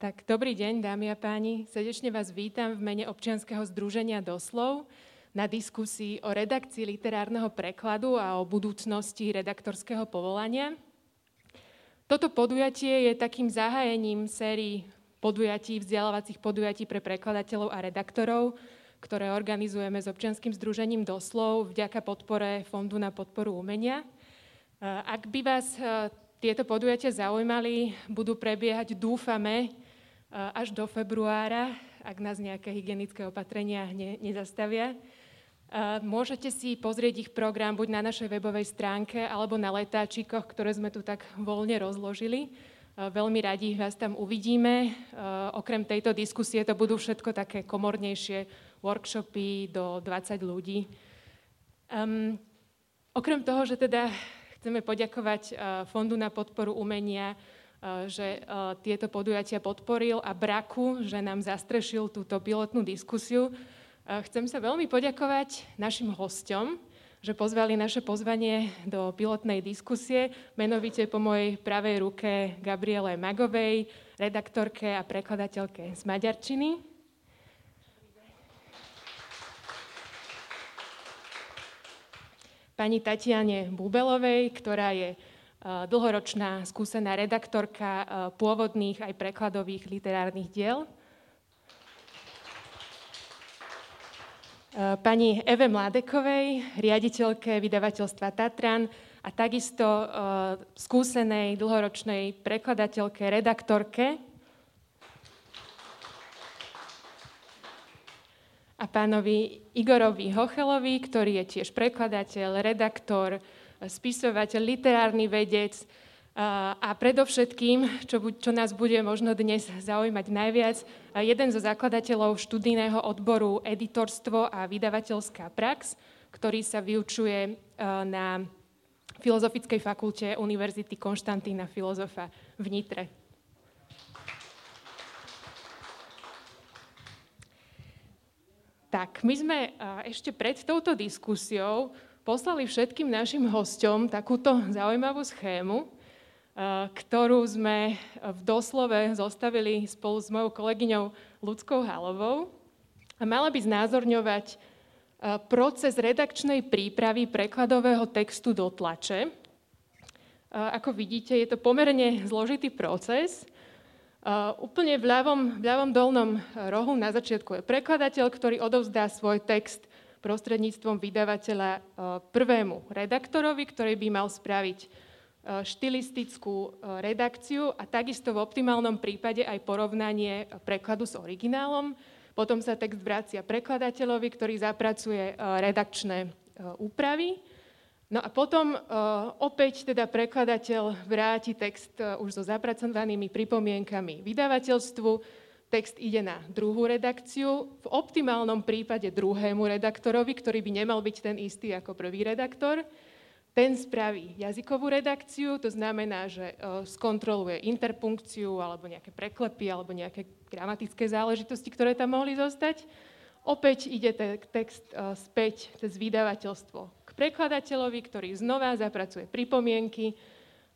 Tak dobrý deň, dámy a páni. Srdečne vás vítam v mene občianskeho združenia Doslov na diskusii o redakcii literárneho prekladu a o budúcnosti redaktorského povolania. Toto podujatie je takým zahájením sérii podujatí, vzdelávacích podujatí pre prekladateľov a redaktorov, ktoré organizujeme s občianským združením Doslov vďaka podpore Fondu na podporu umenia. Ak by vás e, tieto podujatia zaujímali, budú prebiehať, dúfame, až do februára, ak nás nejaké hygienické opatrenia ne, nezastavia. Môžete si pozrieť ich program buď na našej webovej stránke alebo na letáčikoch, ktoré sme tu tak voľne rozložili. Veľmi radi vás tam uvidíme. Okrem tejto diskusie to budú všetko také komornejšie workshopy do 20 ľudí. Um, okrem toho, že teda chceme poďakovať Fondu na podporu umenia, že eh, tieto podujatia podporil a Braku, že nám zastrešil túto pilotnú diskusiu. Eh, chcem sa veľmi poďakovať našim hostom, že pozvali naše pozvanie do pilotnej diskusie, menovite po mojej pravej ruke Gabriele Magovej, redaktorke a prekladateľke z Maďarčiny. Pani Tatiane Bubelovej, ktorá je Eh, dlhoročná skúsená redaktorka eh, pôvodných aj prekladových literárnych diel. Eh, pani Eve Mladekovej, riaditeľke vydavateľstva Tatran a takisto skúsenej dlhoročnej prekladateľke, redaktorke a pánovi Igorovi Hochelovi, ktorý je tiež prekladateľ, redaktor, spisovateľ, literárny vedec a predovšetkým, čo, čo nás bude možno dnes zaujímať najviac, jeden zo zakladateľov študijného odboru editorstvo a vydavateľská prax, ktorý sa vyučuje na Filozofickej fakulte Univerzity Konštantína Filozofa v Nitre. Tak, my sme ešte pred touto diskusiou poslali všetkým našim hostom takúto zaujímavú schému, eh, ktorú sme v doslove zostavili spolu s mojou kolegyňou Ľudskou Halovou a mala by znázorňovať eh, proces redakčnej prípravy prekladového textu do tlače. Eh, ako vidíte, je to pomerne zložitý proces. Úplne v ľavom, v ľavom dolnom rohu na začiatku je prekladateľ, ktorý odovzdá svoj text prostredníctvom vydavateľa e, prvému redaktorovi, ktorý by mal spraviť e, štilistickú e, redakciu a takisto v optimálnom prípade aj porovnanie prekladu s originálom. Potom sa text vracia prekladateľovi, ktorý zapracuje redakčné úpravy. No a potom opäť teda prekladateľ vráti text už so zapracovanými pripomienkami vydavateľstvu, Text ide na druhú redakciu, v optimálnom prípade druhému redaktorovi, ktorý by nemal byť ten istý ako prvý redaktor. Ten spraví jazykovú redakciu, to znamená, že e, skontroluje interpunkciu alebo nejaké preklepy alebo nejaké gramatické záležitosti, ktoré tam mohli zostať. Opäť ide text e, späť cez vydavateľstvo k prekladateľovi, ktorý znova zapracuje pripomienky,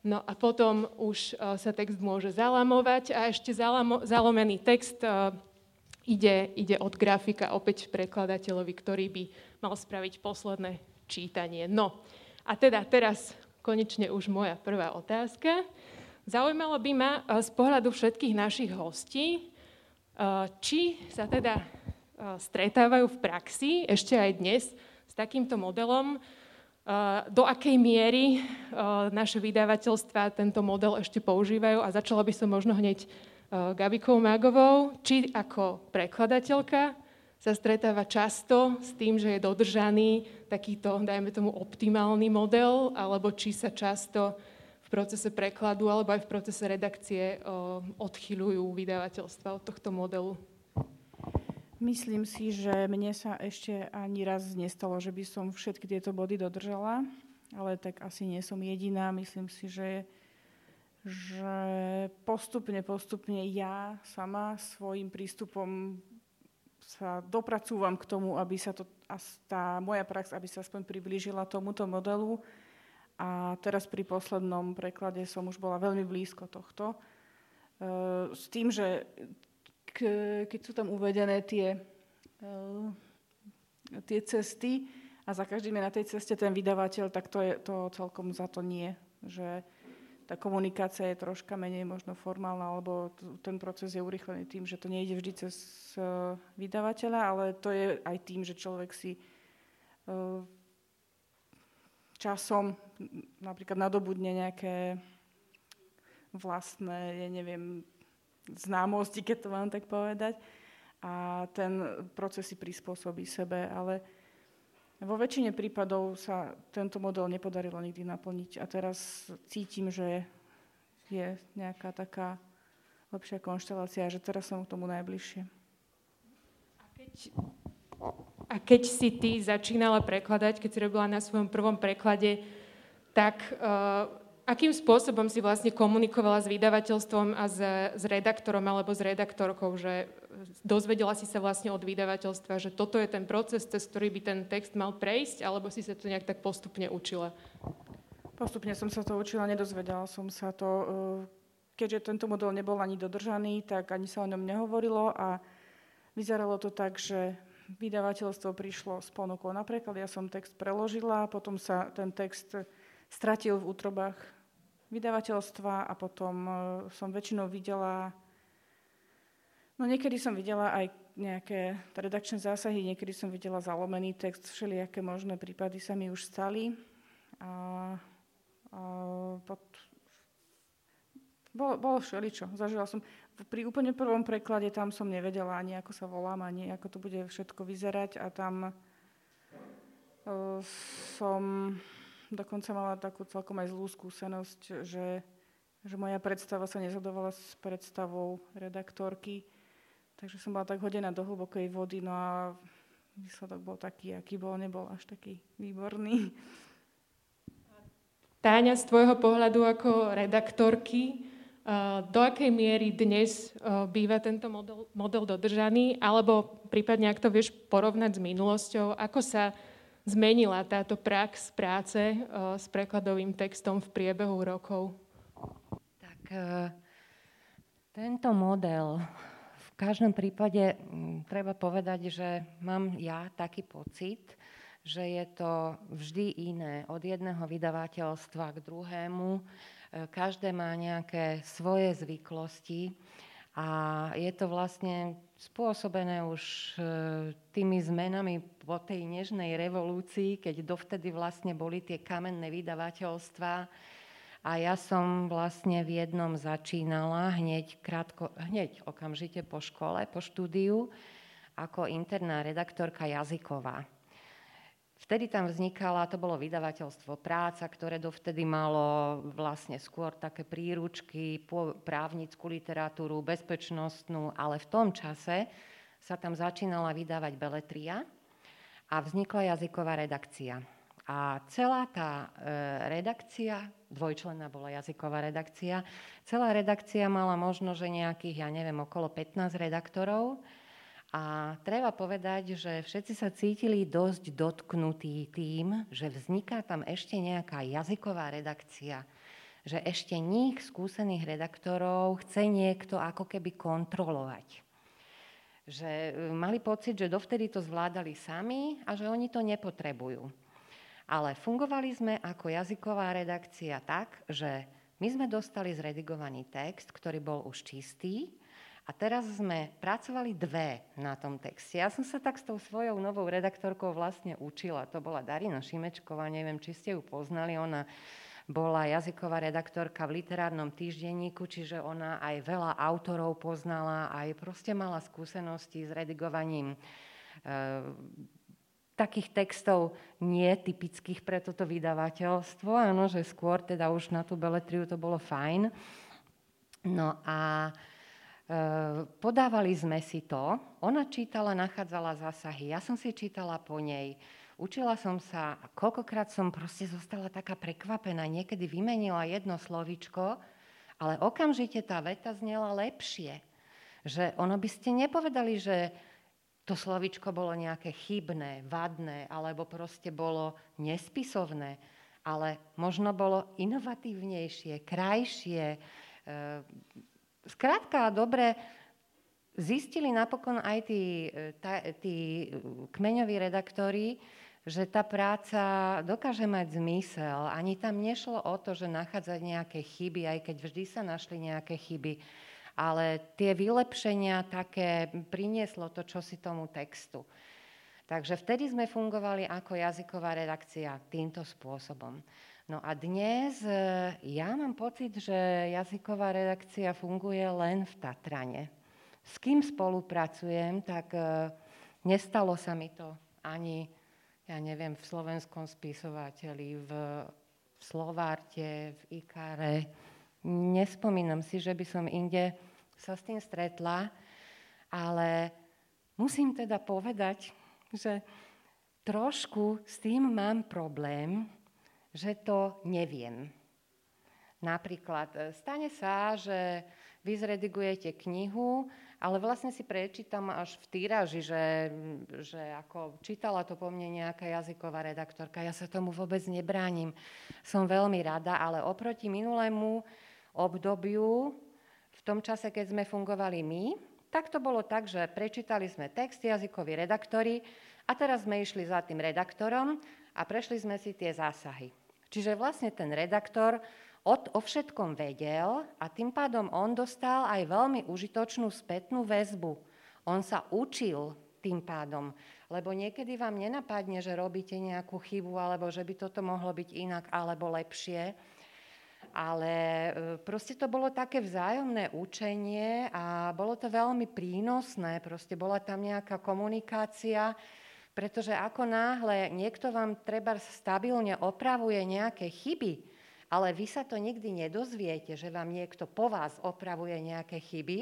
No a potom už uh, sa text môže zalamovať a ešte zalamo- zalomený text uh, ide, ide od grafika opäť prekladateľovi, ktorý by mal spraviť posledné čítanie. No a teda teraz konečne už moja prvá otázka. Zaujímalo by ma uh, z pohľadu všetkých našich hostí, či sa teda stretávajú v praxi ešte aj dnes s takýmto modelom, do akej miery naše vydavateľstva tento model ešte používajú a začala by som možno hneď Gabikou Mágovou, či ako prekladateľka sa stretáva často s tým, že je dodržaný takýto, dajme tomu, optimálny model, alebo či sa často v procese prekladu alebo aj v procese redakcie odchyľujú vydavateľstva od tohto modelu. Myslím si, že mne sa ešte ani raz nestalo, že by som všetky tieto body dodržala, ale tak asi nie som jediná. Myslím si, že, že postupne, postupne ja sama svojim prístupom sa dopracúvam k tomu, aby sa to, tá moja prax, aby sa aspoň priblížila tomuto modelu. A teraz pri poslednom preklade som už bola veľmi blízko tohto. s tým, že keď sú tam uvedené tie, tie cesty a za každým je na tej ceste ten vydavateľ, tak to, je, to celkom za to nie. Že tá komunikácia je troška menej možno formálna, alebo ten proces je urychlený tým, že to nejde vždy cez vydavateľa, ale to je aj tým, že človek si časom napríklad nadobudne nejaké vlastné, ja neviem, známosti, keď to mám tak povedať. A ten proces si prispôsobí sebe, ale vo väčšine prípadov sa tento model nepodarilo nikdy naplniť a teraz cítim, že je nejaká taká lepšia konštelácia, že teraz som k tomu najbližšie. A keď, a keď si ty začínala prekladať, keď si robila na svojom prvom preklade, tak uh, akým spôsobom si vlastne komunikovala s vydavateľstvom a s, s redaktorom alebo s redaktorkou, že dozvedela si sa vlastne od vydavateľstva, že toto je ten proces, cez ktorý by ten text mal prejsť, alebo si sa to nejak tak postupne učila? Postupne som sa to učila, nedozvedala som sa to. E, keďže tento model nebol ani dodržaný, tak ani sa o ňom nehovorilo a vyzeralo to tak, že vydavateľstvo prišlo s ponukou na preklad, ja som text preložila, potom sa ten text stratil v útrobách vydavateľstva a potom e, som väčšinou videla, no niekedy som videla aj nejaké redakčné zásahy, niekedy som videla zalomený text, všelijaké možné prípady sa mi už stali. A, a pod, bolo, bolo všeličo. Zažila som, pri úplne prvom preklade tam som nevedela ani, ako sa volám, ani ako to bude všetko vyzerať a tam uh, som dokonca mala takú celkom aj zlú skúsenosť, že, že moja predstava sa nezhodovala s predstavou redaktorky, takže som bola tak hodená do hlbokej vody, no a výsledok bol taký, aký bol, nebol až taký výborný. Táňa, z tvojho pohľadu ako redaktorky, do akej miery dnes býva tento model, model dodržaný, alebo prípadne, ak to vieš porovnať s minulosťou, ako sa zmenila táto prax práce eh, s prekladovým textom v priebehu rokov? Tak eh, tento model v každom prípade mm, treba povedať, že mám ja taký pocit, že je to vždy iné od jedného vydavateľstva k druhému. Eh, každé má nejaké svoje zvyklosti a je to vlastne spôsobené už tými zmenami po tej nežnej revolúcii, keď dovtedy vlastne boli tie kamenné vydavateľstva a ja som vlastne v jednom začínala hneď, krátko, hneď okamžite po škole, po štúdiu, ako interná redaktorka jazyková. Vtedy tam vznikala, to bolo vydavateľstvo Práca, ktoré dovtedy malo vlastne skôr také príručky, právnickú literatúru, bezpečnostnú, ale v tom čase sa tam začínala vydávať beletria a vznikla jazyková redakcia. A celá tá e, redakcia, dvojčlenná bola jazyková redakcia, celá redakcia mala možno, že nejakých, ja neviem, okolo 15 redaktorov. A treba povedať, že všetci sa cítili dosť dotknutí tým, že vzniká tam ešte nejaká jazyková redakcia, že ešte ních skúsených redaktorov chce niekto ako keby kontrolovať že e, mali pocit, že dovtedy to zvládali sami a že oni to nepotrebujú. Ale fungovali sme ako jazyková redakcia tak, že my sme dostali zredigovaný text, ktorý bol už čistý a teraz sme pracovali dve na tom texte. Ja som sa tak s tou svojou novou redaktorkou vlastne učila. To bola Darina Šimečková, neviem, či ste ju poznali. Ona bola jazyková redaktorka v literárnom týždenníku, čiže ona aj veľa autorov poznala, aj proste mala skúsenosti s redigovaním e, takých textov netypických pre toto vydavateľstvo, áno, že skôr teda už na tú beletriu to bolo fajn. No a podávali sme si to, ona čítala, nachádzala zásahy, ja som si čítala po nej, Učila som sa, koľkokrát som proste zostala taká prekvapená, niekedy vymenila jedno slovičko, ale okamžite tá veta znela lepšie. Že ono by ste nepovedali, že to slovičko bolo nejaké chybné, vadné, alebo proste bolo nespisovné, ale možno bolo inovatívnejšie, krajšie, e, Skrátka, dobre, zistili napokon aj tí, tá, tí kmeňoví redaktori, že tá práca dokáže mať zmysel. Ani tam nešlo o to, že nachádzať nejaké chyby, aj keď vždy sa našli nejaké chyby, ale tie vylepšenia také prinieslo to, čo si tomu textu. Takže vtedy sme fungovali ako jazyková redakcia týmto spôsobom. No a dnes e, ja mám pocit, že jazyková redakcia funguje len v Tatrane. S kým spolupracujem, tak e, nestalo sa mi to ani ja neviem, v slovenskom spisovateľi, v, Slovárte, v Ikare. Nespomínam si, že by som inde sa s tým stretla, ale musím teda povedať, že trošku s tým mám problém, že to neviem. Napríklad e, stane sa, že vy zredigujete knihu ale vlastne si prečítam až v týraži, že, že ako čítala to po mne nejaká jazyková redaktorka. Ja sa tomu vôbec nebránim. Som veľmi rada, ale oproti minulému obdobiu, v tom čase, keď sme fungovali my, tak to bolo tak, že prečítali sme text, jazykoví redaktori a teraz sme išli za tým redaktorom a prešli sme si tie zásahy. Čiže vlastne ten redaktor o, o všetkom vedel a tým pádom on dostal aj veľmi užitočnú spätnú väzbu. On sa učil tým pádom, lebo niekedy vám nenapadne, že robíte nejakú chybu alebo že by toto mohlo byť inak alebo lepšie. Ale e, proste to bolo také vzájomné učenie a bolo to veľmi prínosné. Proste bola tam nejaká komunikácia, pretože ako náhle niekto vám treba stabilne opravuje nejaké chyby, ale vy sa to nikdy nedozviete, že vám niekto po vás opravuje nejaké chyby.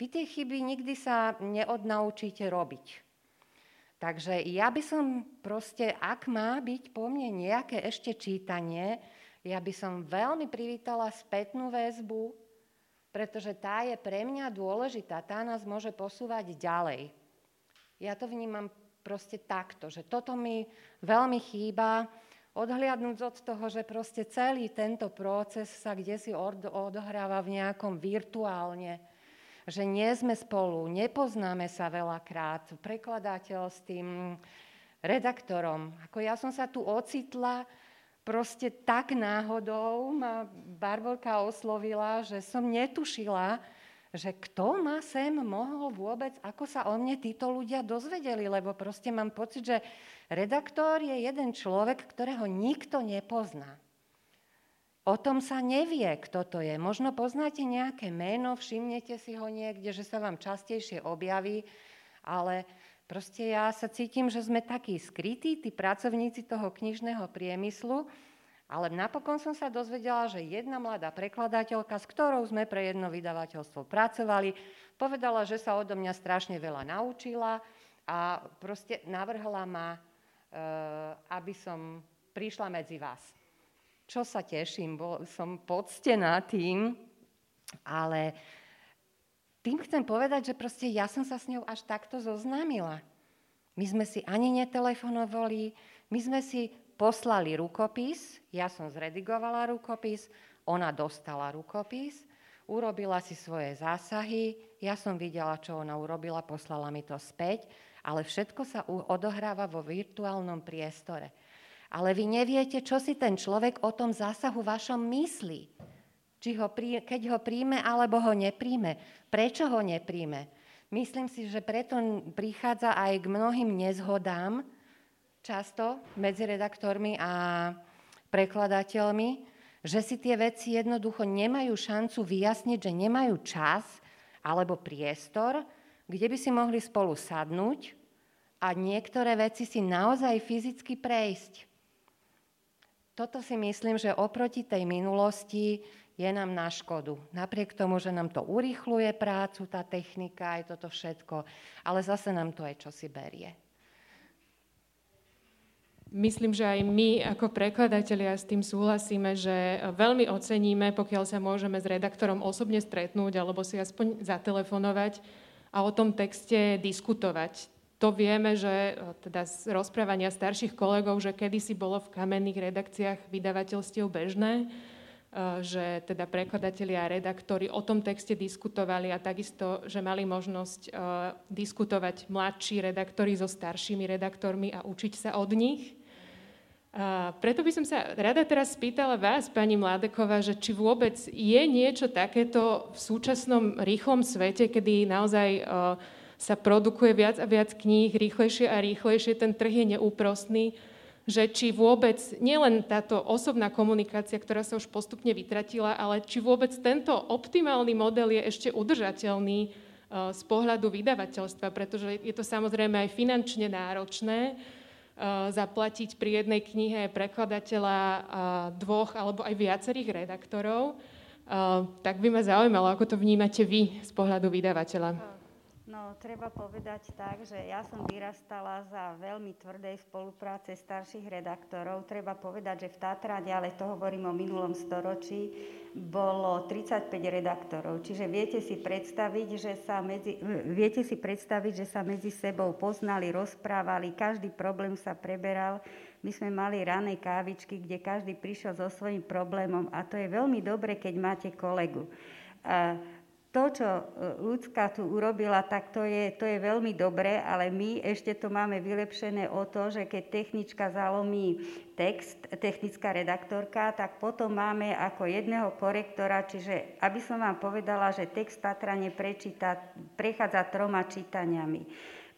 Vy tie chyby nikdy sa neodnaučíte robiť. Takže ja by som proste, ak má byť po mne nejaké ešte čítanie, ja by som veľmi privítala spätnú väzbu, pretože tá je pre mňa dôležitá, tá nás môže posúvať ďalej. Ja to vnímam proste takto, že toto mi veľmi chýba Odhliadnúť od toho, že proste celý tento proces sa kde si odohráva v nejakom virtuálne, že nie sme spolu, nepoznáme sa veľakrát, prekladateľ s tým redaktorom. Ako ja som sa tu ocitla proste tak náhodou, ma Barborka oslovila, že som netušila, že kto ma sem mohol vôbec, ako sa o mne títo ľudia dozvedeli, lebo proste mám pocit, že redaktor je jeden človek, ktorého nikto nepozná. O tom sa nevie, kto to je. Možno poznáte nejaké meno, všimnete si ho niekde, že sa vám častejšie objaví, ale proste ja sa cítim, že sme takí skrytí, tí pracovníci toho knižného priemyslu, ale napokon som sa dozvedela, že jedna mladá prekladateľka, s ktorou sme pre jedno vydavateľstvo pracovali, povedala, že sa odo mňa strašne veľa naučila a proste navrhla ma, e, aby som prišla medzi vás. Čo sa teším, bo som poctená tým, ale tým chcem povedať, že proste ja som sa s ňou až takto zoznámila. My sme si ani netelefonovali, my sme si poslali rukopis, ja som zredigovala rukopis, ona dostala rukopis, urobila si svoje zásahy, ja som videla, čo ona urobila, poslala mi to späť, ale všetko sa odohráva vo virtuálnom priestore. Ale vy neviete, čo si ten človek o tom zásahu vašom myslí. Či ho prí, keď ho príjme, alebo ho nepríjme. Prečo ho nepríjme? Myslím si, že preto prichádza aj k mnohým nezhodám, často medzi redaktormi a prekladateľmi, že si tie veci jednoducho nemajú šancu vyjasniť, že nemajú čas alebo priestor, kde by si mohli spolu sadnúť a niektoré veci si naozaj fyzicky prejsť. Toto si myslím, že oproti tej minulosti je nám na škodu. Napriek tomu, že nám to urýchluje prácu, tá technika, aj toto všetko, ale zase nám to aj čosi berie. Myslím, že aj my ako prekladatelia s tým súhlasíme, že veľmi oceníme, pokiaľ sa môžeme s redaktorom osobne stretnúť alebo si aspoň zatelefonovať a o tom texte diskutovať. To vieme, že teda z rozprávania starších kolegov, že kedysi bolo v kamenných redakciách vydavateľstiev bežné, že teda prekladatelia a redaktori o tom texte diskutovali a takisto, že mali možnosť diskutovať mladší redaktori so staršími redaktormi a učiť sa od nich. A preto by som sa rada teraz spýtala vás, pani Mládeková, že či vôbec je niečo takéto v súčasnom rýchlom svete, kedy naozaj sa produkuje viac a viac kníh, rýchlejšie a rýchlejšie, ten trh je neúprostný, že či vôbec, nielen táto osobná komunikácia, ktorá sa už postupne vytratila, ale či vôbec tento optimálny model je ešte udržateľný eh, z pohľadu vydavateľstva, pretože je to samozrejme aj finančne náročné zaplatiť pri jednej knihe prekladateľa eh, dvoch alebo aj viacerých redaktorov. Tak by ma zaujímalo, ako to vnímate vy z pohľadu vydavateľa. No, treba povedať tak, že ja som vyrastala za veľmi tvrdej spolupráce starších redaktorov. Treba povedať, že v Tatrade, ale to hovorím o minulom storočí, bolo 35 redaktorov. Čiže viete si predstaviť, že sa medzi, viete si predstaviť, že sa medzi sebou poznali, rozprávali, každý problém sa preberal. My sme mali rané kávičky, kde každý prišiel so svojím problémom a to je veľmi dobre, keď máte kolegu. A to, čo e, ľudská tu urobila, tak to je, to je veľmi dobré, ale my ešte to máme vylepšené o to, že keď technička zalomí text, technická redaktorka, tak potom máme ako jedného korektora, čiže aby som vám povedala, že text Tatra neprečíta, prechádza troma čítaniami.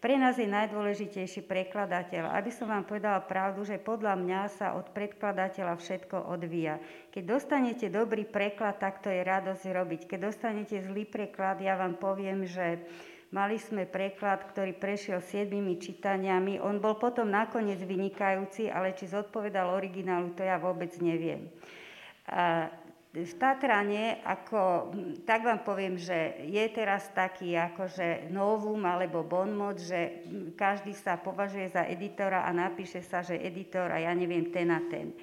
Pre nás je najdôležitejší prekladateľ. Aby som vám povedala pravdu, že podľa mňa sa od predkladateľa všetko odvíja. Keď dostanete dobrý preklad, tak to je radosť robiť. Keď dostanete zlý preklad, ja vám poviem, že Mali sme preklad, ktorý prešiel siedmimi čítaniami. On bol potom nakoniec vynikajúci, ale či zodpovedal originálu, to ja vôbec neviem. A v Tatrane, ako, tak vám poviem, že je teraz taký akože novum alebo bonmot, že každý sa považuje za editora a napíše sa, že editor a ja neviem ten a ten.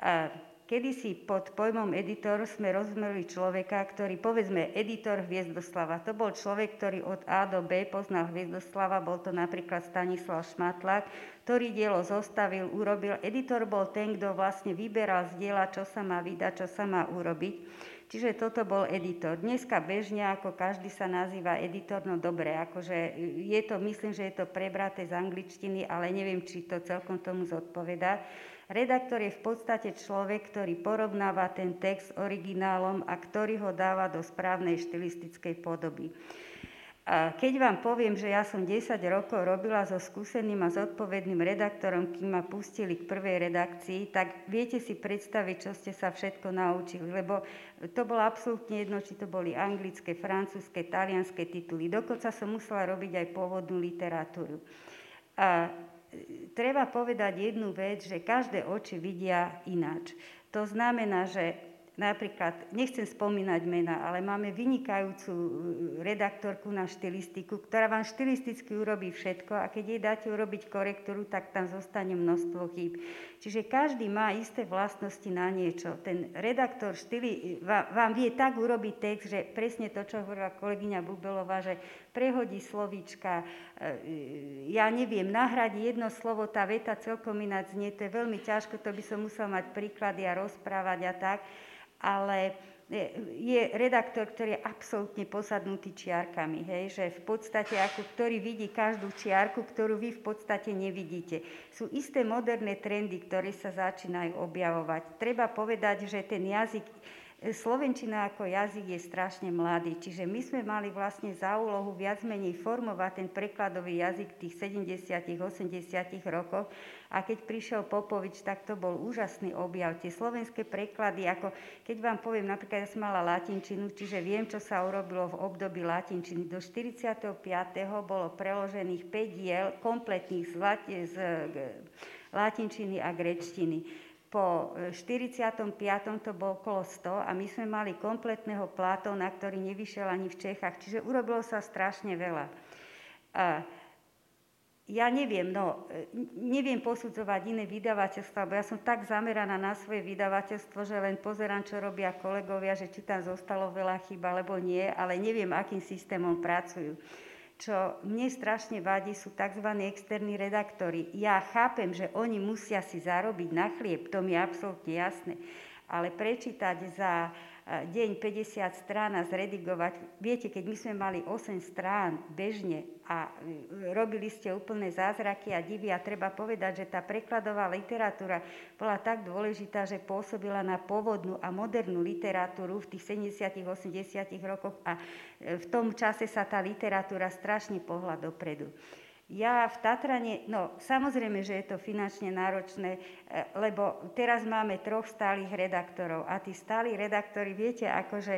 A Kedysi pod pojmom editor sme rozumeli človeka, ktorý, povedzme, editor Hviezdoslava. To bol človek, ktorý od A do B poznal Hviezdoslava, bol to napríklad Stanislav Šmatlák, ktorý dielo zostavil, urobil. Editor bol ten, kto vlastne vyberal z diela, čo sa má vydať, čo sa má urobiť. Čiže toto bol editor. Dneska bežne, ako každý sa nazýva editor, no dobre, akože je to, myslím, že je to prebraté z angličtiny, ale neviem, či to celkom tomu zodpoveda. Redaktor je v podstate človek, ktorý porovnáva ten text s originálom a ktorý ho dáva do správnej štilistickej podoby. Keď vám poviem, že ja som 10 rokov robila so skúseným a zodpovedným redaktorom, kým ma pustili k prvej redakcii, tak viete si predstaviť, čo ste sa všetko naučili, lebo to bolo absolútne jedno, či to boli anglické, francúzske, talianské tituly. Dokonca som musela robiť aj pôvodnú literatúru. Treba povedať jednu vec, že každé oči vidia ináč. To znamená, že Napríklad, nechcem spomínať mena, ale máme vynikajúcu e, redaktorku na štilistiku, ktorá vám štilisticky urobí všetko a keď jej dáte urobiť korektúru, tak tam zostane množstvo chýb. Čiže každý má isté vlastnosti na niečo. Ten redaktor štili vám vie tak urobiť text, že presne to, čo hovorila kolegyňa Bubelová, že prehodí slovíčka, e, ja neviem, nahradí jedno slovo, tá veta celkom ináč znie, to je veľmi ťažko, to by som musel mať príklady a rozprávať a tak ale je redaktor, ktorý je absolútne posadnutý čiarkami, hej, že v podstate ako ktorý vidí každú čiarku, ktorú vy v podstate nevidíte. Sú isté moderné trendy, ktoré sa začínajú objavovať. Treba povedať, že ten jazyk Slovenčina ako jazyk je strašne mladý, čiže my sme mali vlastne za úlohu viac menej formovať ten prekladový jazyk tých 70 80 rokoch a keď prišiel Popovič, tak to bol úžasný objav. Tie slovenské preklady, ako keď vám poviem, napríklad ja som mala latinčinu, čiže viem, čo sa urobilo v období latinčiny. Do 45. bolo preložených 5 diel kompletných z, z latinčiny a grečtiny po 45. E, to bolo okolo 100 a my sme mali kompletného Platóna, ktorý nevyšiel ani v Čechách. Čiže urobilo sa strašne veľa. A ja neviem, no, e, neviem posudzovať iné vydavateľstva, lebo ja som tak zameraná na svoje vydavateľstvo, že len pozerám, čo robia kolegovia, že či tam zostalo veľa chyb alebo nie, ale neviem, akým systémom pracujú čo mne strašne vadí, sú tzv. externí redaktori. Ja chápem, že oni musia si zarobiť na chlieb, to mi je absolútne jasné. Ale prečítať za deň 50 strán a zredigovať. Viete, keď my sme mali 8 strán bežne a e, robili ste úplné zázraky a divy a treba povedať, že tá prekladová literatúra bola tak dôležitá, že pôsobila na pôvodnú a modernú literatúru v tých 70 80 rokoch a e, v tom čase sa tá literatúra strašne pohla dopredu. Ja v Tatrane, no samozrejme, že je to finančne náročné, e, lebo teraz máme troch stálych redaktorov a tí stáli redaktori, viete, akože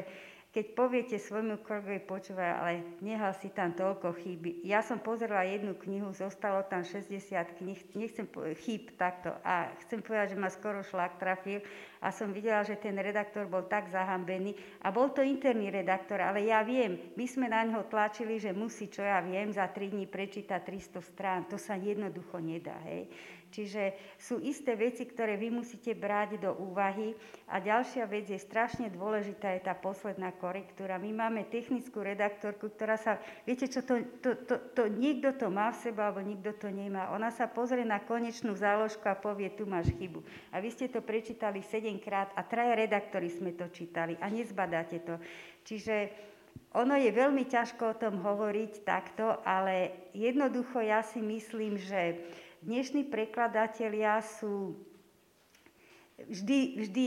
keď poviete svojmu kolegovi, počúvaj, ale nehal si tam toľko chýb. Ja som pozerala jednu knihu, zostalo tam 60 knih, nechcem chýb takto. A chcem povedať, že ma skoro šlak trafil a som videla, že ten redaktor bol tak zahambený. A bol to interný redaktor, ale ja viem, my sme na ňo tlačili, že musí, čo ja viem, za 3 dní prečítať 300 strán. To sa jednoducho nedá. Hej. Čiže sú isté veci, ktoré vy musíte brať do úvahy. A ďalšia vec je strašne dôležitá, je tá posledná korektúra. My máme technickú redaktorku, ktorá sa, viete čo, to, to, to, to, niekto to má v sebe, alebo nikto to nemá. Ona sa pozrie na konečnú záložku a povie, tu máš chybu. A vy ste to prečítali sedemkrát a traja redaktori sme to čítali a nezbadáte to. Čiže ono je veľmi ťažko o tom hovoriť takto, ale jednoducho ja si myslím, že dnešní prekladatelia sú vždy, vždy,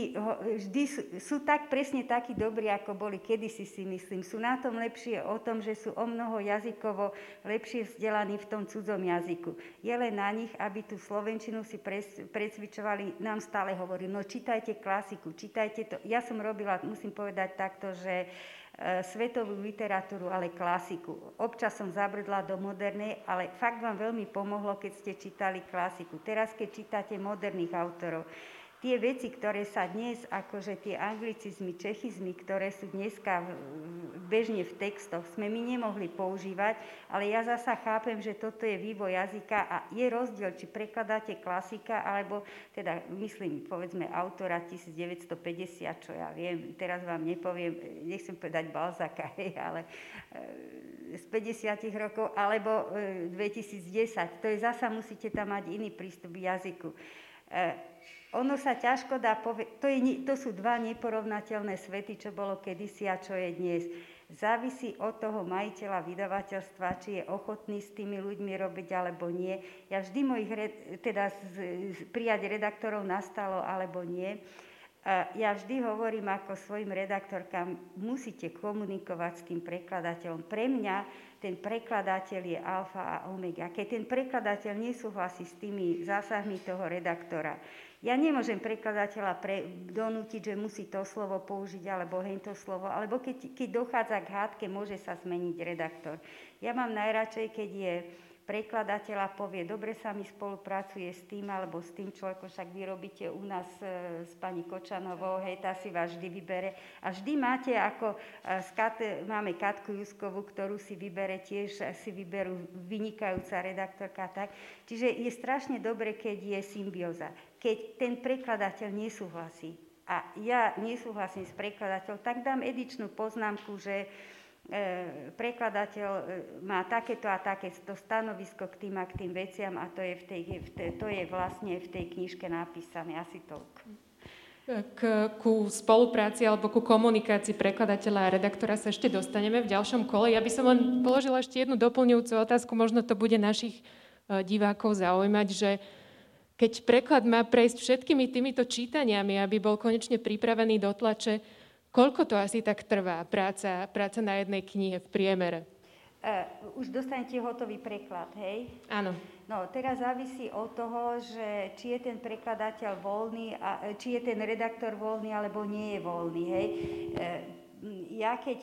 vždy sú, sú tak presne takí dobrí, ako boli kedysi si myslím. Sú na tom lepšie o tom, že sú o mnoho jazykovo lepšie vzdelaní v tom cudzom jazyku. Je len na nich, aby tú slovenčinu si precvičovali, nám stále hovorí, no čítajte klasiku, čítajte to. Ja som robila, musím povedať takto, že E, svetovú literatúru, ale klasiku. Občas som zabrdla do modernej, ale fakt vám veľmi pomohlo, keď ste čítali klasiku. Teraz, keď čítate moderných autorov, tie veci, ktoré sa dnes, akože tie anglicizmy, čechizmy, ktoré sú dneska bežne v textoch, sme my nemohli používať, ale ja zasa chápem, že toto je vývoj jazyka a je rozdiel, či prekladáte klasika, alebo teda myslím, povedzme, autora 1950, čo ja viem, teraz vám nepoviem, nechcem povedať Balzaka, hej, ale e, z 50 rokov, alebo 2010. E, to je zasa, musíte tam mať iný prístup k jazyku. Ono sa ťažko dá povedať, to, to sú dva neporovnateľné svety, čo bolo kedysi a čo je dnes. Závisí od toho majiteľa vydavateľstva, či je ochotný s tými ľuďmi robiť alebo nie. Ja vždy mojich, teda z, prijať redaktorov nastalo alebo nie. Ja vždy hovorím ako svojim redaktorkám, musíte komunikovať s tým prekladateľom. Pre mňa ten prekladateľ je alfa a omega. Keď ten prekladateľ nesúhlasí s tými zásahmi toho redaktora, ja nemôžem prekladateľa pre, donútiť, že musí to slovo použiť alebo hento slovo, alebo keď, keď dochádza k hádke, môže sa zmeniť redaktor. Ja mám najradšej, keď je prekladateľ a povie, dobre sa mi spolupracuje s tým alebo s tým človekom, však vy robíte u nás e, s pani Kočanovou, hej, tá si vás vždy vybere. A vždy máte ako, e, Kat, máme Katku Juskovú, ktorú si vybere tiež, si vyberú vynikajúca redaktorka, tak. Čiže je strašne dobre, keď je symbióza keď ten prekladateľ nesúhlasí a ja nesúhlasím s prekladateľom, tak dám edičnú poznámku, že e, prekladateľ e, má takéto a takéto stanovisko k tým a k tým veciam a to je, v tej, v tej, to je vlastne v tej knižke napísané asi toľko. K, ku spolupráci alebo ku komunikácii prekladateľa a redaktora sa ešte dostaneme v ďalšom kole. Ja by som len položila ešte jednu doplňujúcu otázku, možno to bude našich e, divákov zaujímať, že keď preklad má prejsť všetkými týmito čítaniami, aby bol konečne pripravený do tlače, koľko to asi tak trvá práca, práca na jednej knihe v priemere? Uh, už dostanete hotový preklad, hej? Áno. No, teraz závisí od toho, že či je ten prekladateľ voľný, a, či je ten redaktor voľný, alebo nie je voľný, hej? Uh, ja keď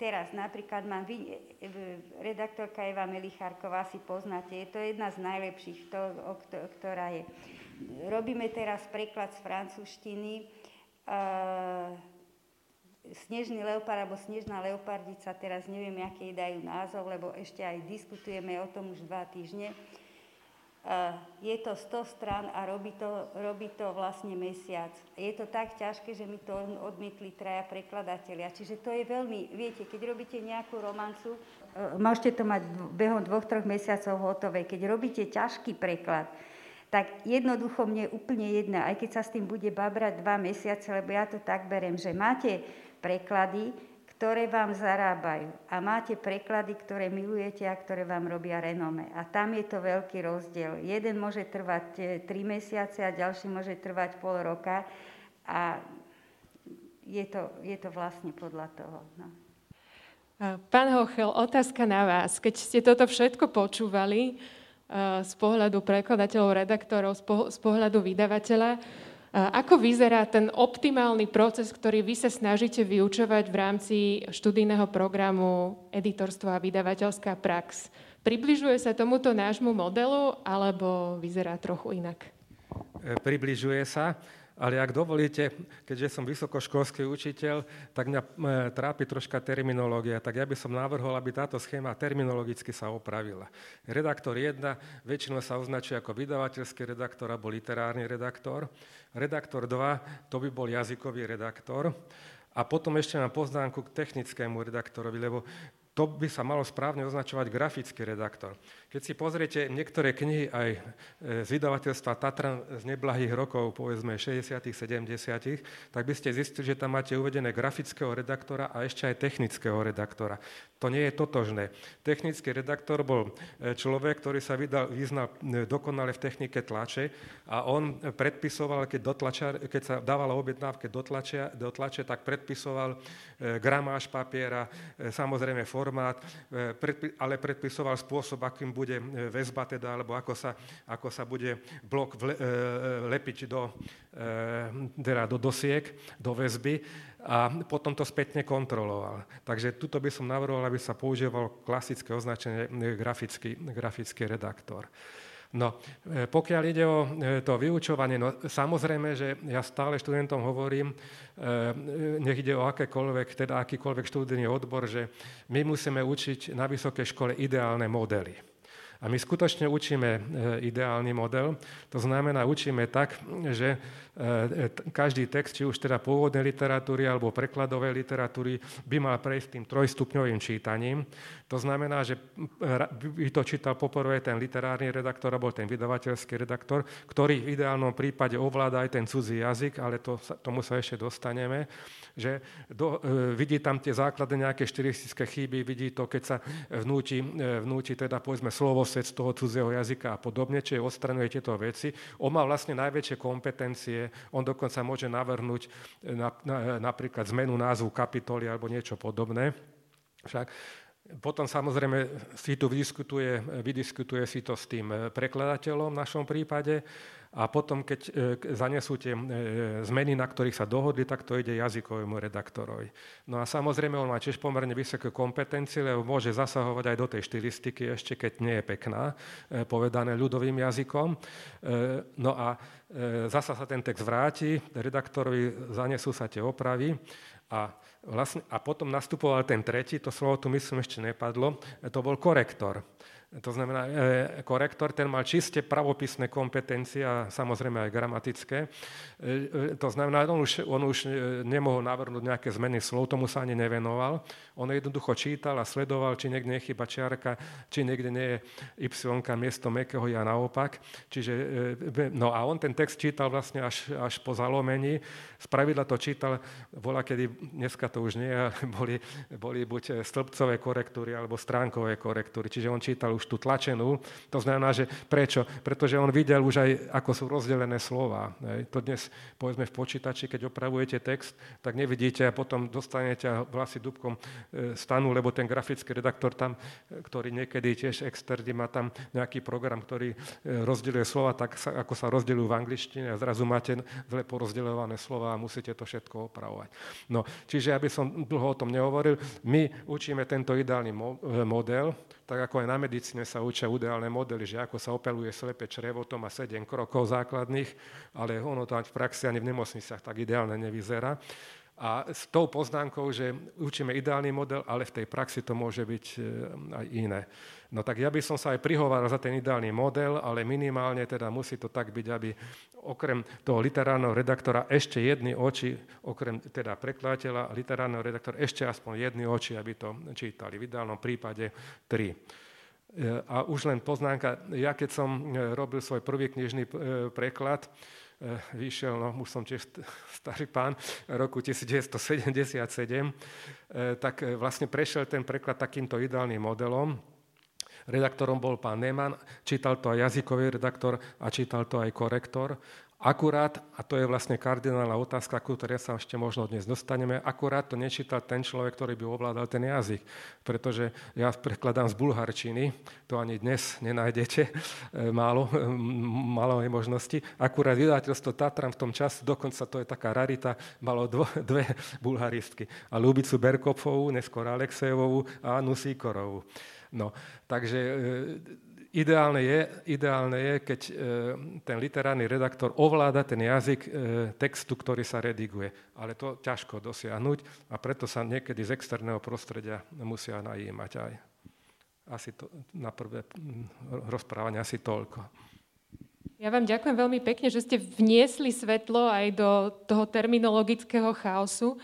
Teraz napríklad mám, vy, redaktorka Eva Melichárková si poznáte, je to jedna z najlepších, to, ktorá je. Robíme teraz preklad z francúzštiny. Snežný leopard alebo Snežná leopardica, teraz neviem, aký jej dajú názov, lebo ešte aj diskutujeme o tom už dva týždne. Je to 100 strán a robí to, robí to vlastne mesiac. Je to tak ťažké, že mi to odmietli traja prekladatelia. Čiže to je veľmi, viete, keď robíte nejakú romancu, e, môžete to mať behom dvoch, troch mesiacov hotové. Keď robíte ťažký preklad, tak jednoducho mne úplne jedno, aj keď sa s tým bude babrať dva mesiace, lebo ja to tak berem, že máte preklady, ktoré vám zarábajú a máte preklady, ktoré milujete a ktoré vám robia renome. A tam je to veľký rozdiel. Jeden môže trvať e, tri mesiace a ďalší môže trvať pol roka a je to, je to vlastne podľa toho. No. Pán Hochel, otázka na vás. Keď ste toto všetko počúvali, z pohľadu prekladateľov, redaktorov, z pohľadu vydavateľa. Ako vyzerá ten optimálny proces, ktorý vy sa snažíte vyučovať v rámci študijného programu Editorstvo a vydavateľská prax? Približuje sa tomuto nášmu modelu, alebo vyzerá trochu inak? E, približuje sa. Ale ak dovolíte, keďže som vysokoškolský učiteľ, tak mňa e, trápi troška terminológia, tak ja by som navrhol, aby táto schéma terminologicky sa opravila. Redaktor 1 väčšinou sa označuje ako vydavateľský redaktor alebo literárny redaktor. Redaktor 2 to by bol jazykový redaktor. A potom ešte mám poznámku k technickému redaktorovi, lebo to by sa malo správne označovať grafický redaktor. Keď si pozriete niektoré knihy aj e, z vydavateľstva Tatran z neblahých rokov, povedzme 60 70 tak by ste zistili, že tam máte uvedené grafického redaktora a ešte aj technického redaktora. To nie je totožné. Technický redaktor bol e, človek, ktorý sa vydal, vyznal e, dokonale v technike tlače a on predpisoval, keď, dotlača, keď sa dávala objednávke do tlače, do tlače tak predpisoval gramáž papiera, samozrejme formát, ale predpisoval spôsob, akým bude e, väzba teda, alebo ako sa, ako sa bude blok vle, e, lepiť do, teda do dosiek, do väzby a potom to spätne kontroloval. Takže tuto by som navrhoval, aby sa používal klasické označenie grafický, grafický redaktor. No, e, pokiaľ ide o e, to vyučovanie, no samozrejme, že ja stále študentom hovorím, e, nech ide o akékoľvek, teda akýkoľvek študijný odbor, že my musíme učiť na vysokej škole ideálne modely. A my skutočne učíme ideálny model, to znamená, učíme tak, že každý text, či už teda pôvodnej literatúry alebo prekladovej literatúry, by mal prejsť tým trojstupňovým čítaním. To znamená, že by to čítal poprvé ten literárny redaktor alebo ten vydavateľský redaktor, ktorý v ideálnom prípade ovláda aj ten cudzí jazyk, ale to, tomu sa ešte dostaneme, že do, e, vidí tam tie základné nejaké štilistické chyby, vidí to, keď sa vnúti, e, vnúti teda povedzme slovosed z toho cudzieho jazyka a podobne, čiže odstranuje tieto veci. On má vlastne najväčšie kompetencie, on dokonca môže navrhnúť na, na, napríklad zmenu názvu kapitoly alebo niečo podobné. Však potom samozrejme si tu vydiskutuje, vydiskutuje si to s tým e, prekladateľom v našom prípade a potom, keď e, zanesú tie e, zmeny, na ktorých sa dohodli, tak to ide jazykovému redaktorovi. No a samozrejme, on má tiež pomerne vysoké kompetencie, lebo môže zasahovať aj do tej štilistiky, ešte keď nie je pekná, povedané ľudovým jazykom. No a zasa sa ten text vráti, redaktorovi zanesú sa tie opravy a Vlastne, a potom nastupoval ten tretí, to slovo tu myslím ešte nepadlo, to bol korektor. To znamená, e, korektor, ten mal čiste pravopisné kompetencie a samozrejme aj gramatické. E, e, to znamená, on už, on už nemohol navrhnúť nejaké zmeny slov, tomu sa ani nevenoval. On jednoducho čítal a sledoval, či niekde nechyba čiarka, či niekde nie je y miesto mekého ja naopak. Čiže, no a on ten text čítal vlastne až, až po zalomení. Z pravidla to čítal, bola kedy, dneska to už nie, boli, boli buď stĺpcové korektúry alebo stránkové korektúry. Čiže on čítal už tú tlačenú. To znamená, že prečo? Pretože on videl už aj, ako sú rozdelené slova. To dnes, povedzme, v počítači, keď opravujete text, tak nevidíte a potom dostanete a vlasy dubkom e, stanú, lebo ten grafický redaktor tam, e, ktorý niekedy tiež externý má tam nejaký program, ktorý e, rozdeľuje slova tak, ako sa rozdeľujú v angličtine a zrazu máte zle porozdeľované slova a musíte to všetko opravovať. No, čiže aby som dlho o tom nehovoril, my učíme tento ideálny model, tak ako aj na medicíne sa učia ideálne modely, že ako sa opeluje slepe črevo, to má 7 krokov základných, ale ono to v praxi ani v nemocniciach tak ideálne nevyzerá. A s tou poznámkou, že učíme ideálny model, ale v tej praxi to môže byť e, aj iné. No tak ja by som sa aj prihováral za ten ideálny model, ale minimálne teda musí to tak byť, aby okrem toho literárneho redaktora ešte jedny oči, okrem teda prekladateľa literárneho redaktora, ešte aspoň jedny oči, aby to čítali. V ideálnom prípade tri. A už len poznámka, ja keď som robil svoj prvý knižný preklad, vyšiel, no už som tiež starý pán, roku 1977, tak vlastne prešiel ten preklad takýmto ideálnym modelom, Redaktorom bol pán Neman, čítal to aj jazykový redaktor a čítal to aj korektor. Akurát, a to je vlastne kardinálna otázka, ku ktorej sa ešte možno dnes dostaneme, akurát to nečítal ten človek, ktorý by ovládal ten jazyk. Pretože ja prekladám z bulharčiny, to ani dnes nenájdete, e, málo, málo je možnosti. Akurát vydateľstvo Tatran v tom čase, dokonca to je taká rarita, malo dvo, dve bulharistky. A Lubicu Berkopfovú, neskôr Alexejovú a Anu Sikorovú. No, takže e, ideálne je, ideálne je, keď e, ten literárny redaktor ovláda ten jazyk e, textu, ktorý sa rediguje. Ale to ťažko dosiahnuť a preto sa niekedy z externého prostredia musia najímať aj. Asi to, na prvé rozprávanie asi toľko. Ja vám ďakujem veľmi pekne, že ste vniesli svetlo aj do toho terminologického chaosu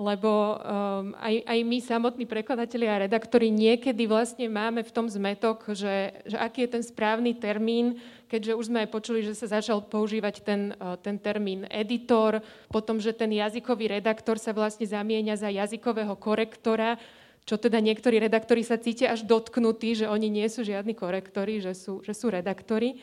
lebo um, aj, aj my samotní prekladatelia a redaktori niekedy vlastne máme v tom zmetok, že, že aký je ten správny termín, keďže už sme aj počuli, že sa začal používať ten, uh, ten termín editor, potom, že ten jazykový redaktor sa vlastne zamieňa za jazykového korektora, čo teda niektorí redaktori sa cítia až dotknutí, že oni nie sú žiadni korektori, že sú, že sú redaktori.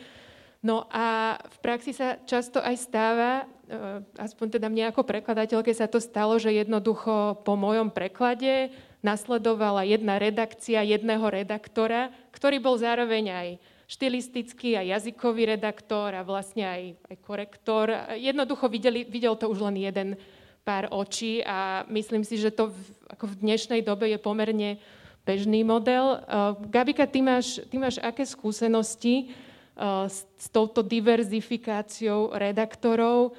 No a v praxi sa často aj stáva, eh, aspoň teda mne ako prekladateľke sa to stalo, že jednoducho po mojom preklade nasledovala jedna redakcia jedného redaktora, ktorý bol zároveň aj štilistický a jazykový redaktor a vlastne aj, aj korektor. Jednoducho videli, videl to už len jeden pár očí a myslím si, že to v, ako v dnešnej dobe je pomerne bežný model. Uh, Gabika, ty máš, ty máš aké skúsenosti s, s touto diverzifikáciou redaktorov.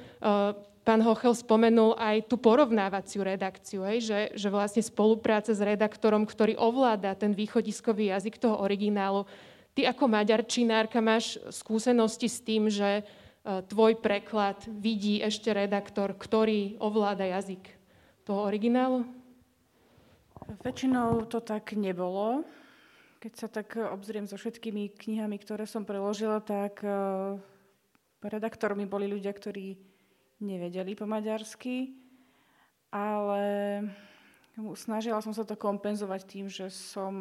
Pán Hochel spomenul aj tú porovnávaciu redakciu, hej, že, že vlastne spolupráca s redaktorom, ktorý ovláda ten východiskový jazyk toho originálu. Ty ako maďarčinárka máš skúsenosti s tým, že tvoj preklad vidí ešte redaktor, ktorý ovláda jazyk toho originálu? Väčšinou to tak nebolo. Keď sa tak eh, obzriem so všetkými knihami, ktoré som preložila, tak eh, redaktormi boli ľudia, ktorí nevedeli po maďarsky, ale snažila som sa to kompenzovať tým, že som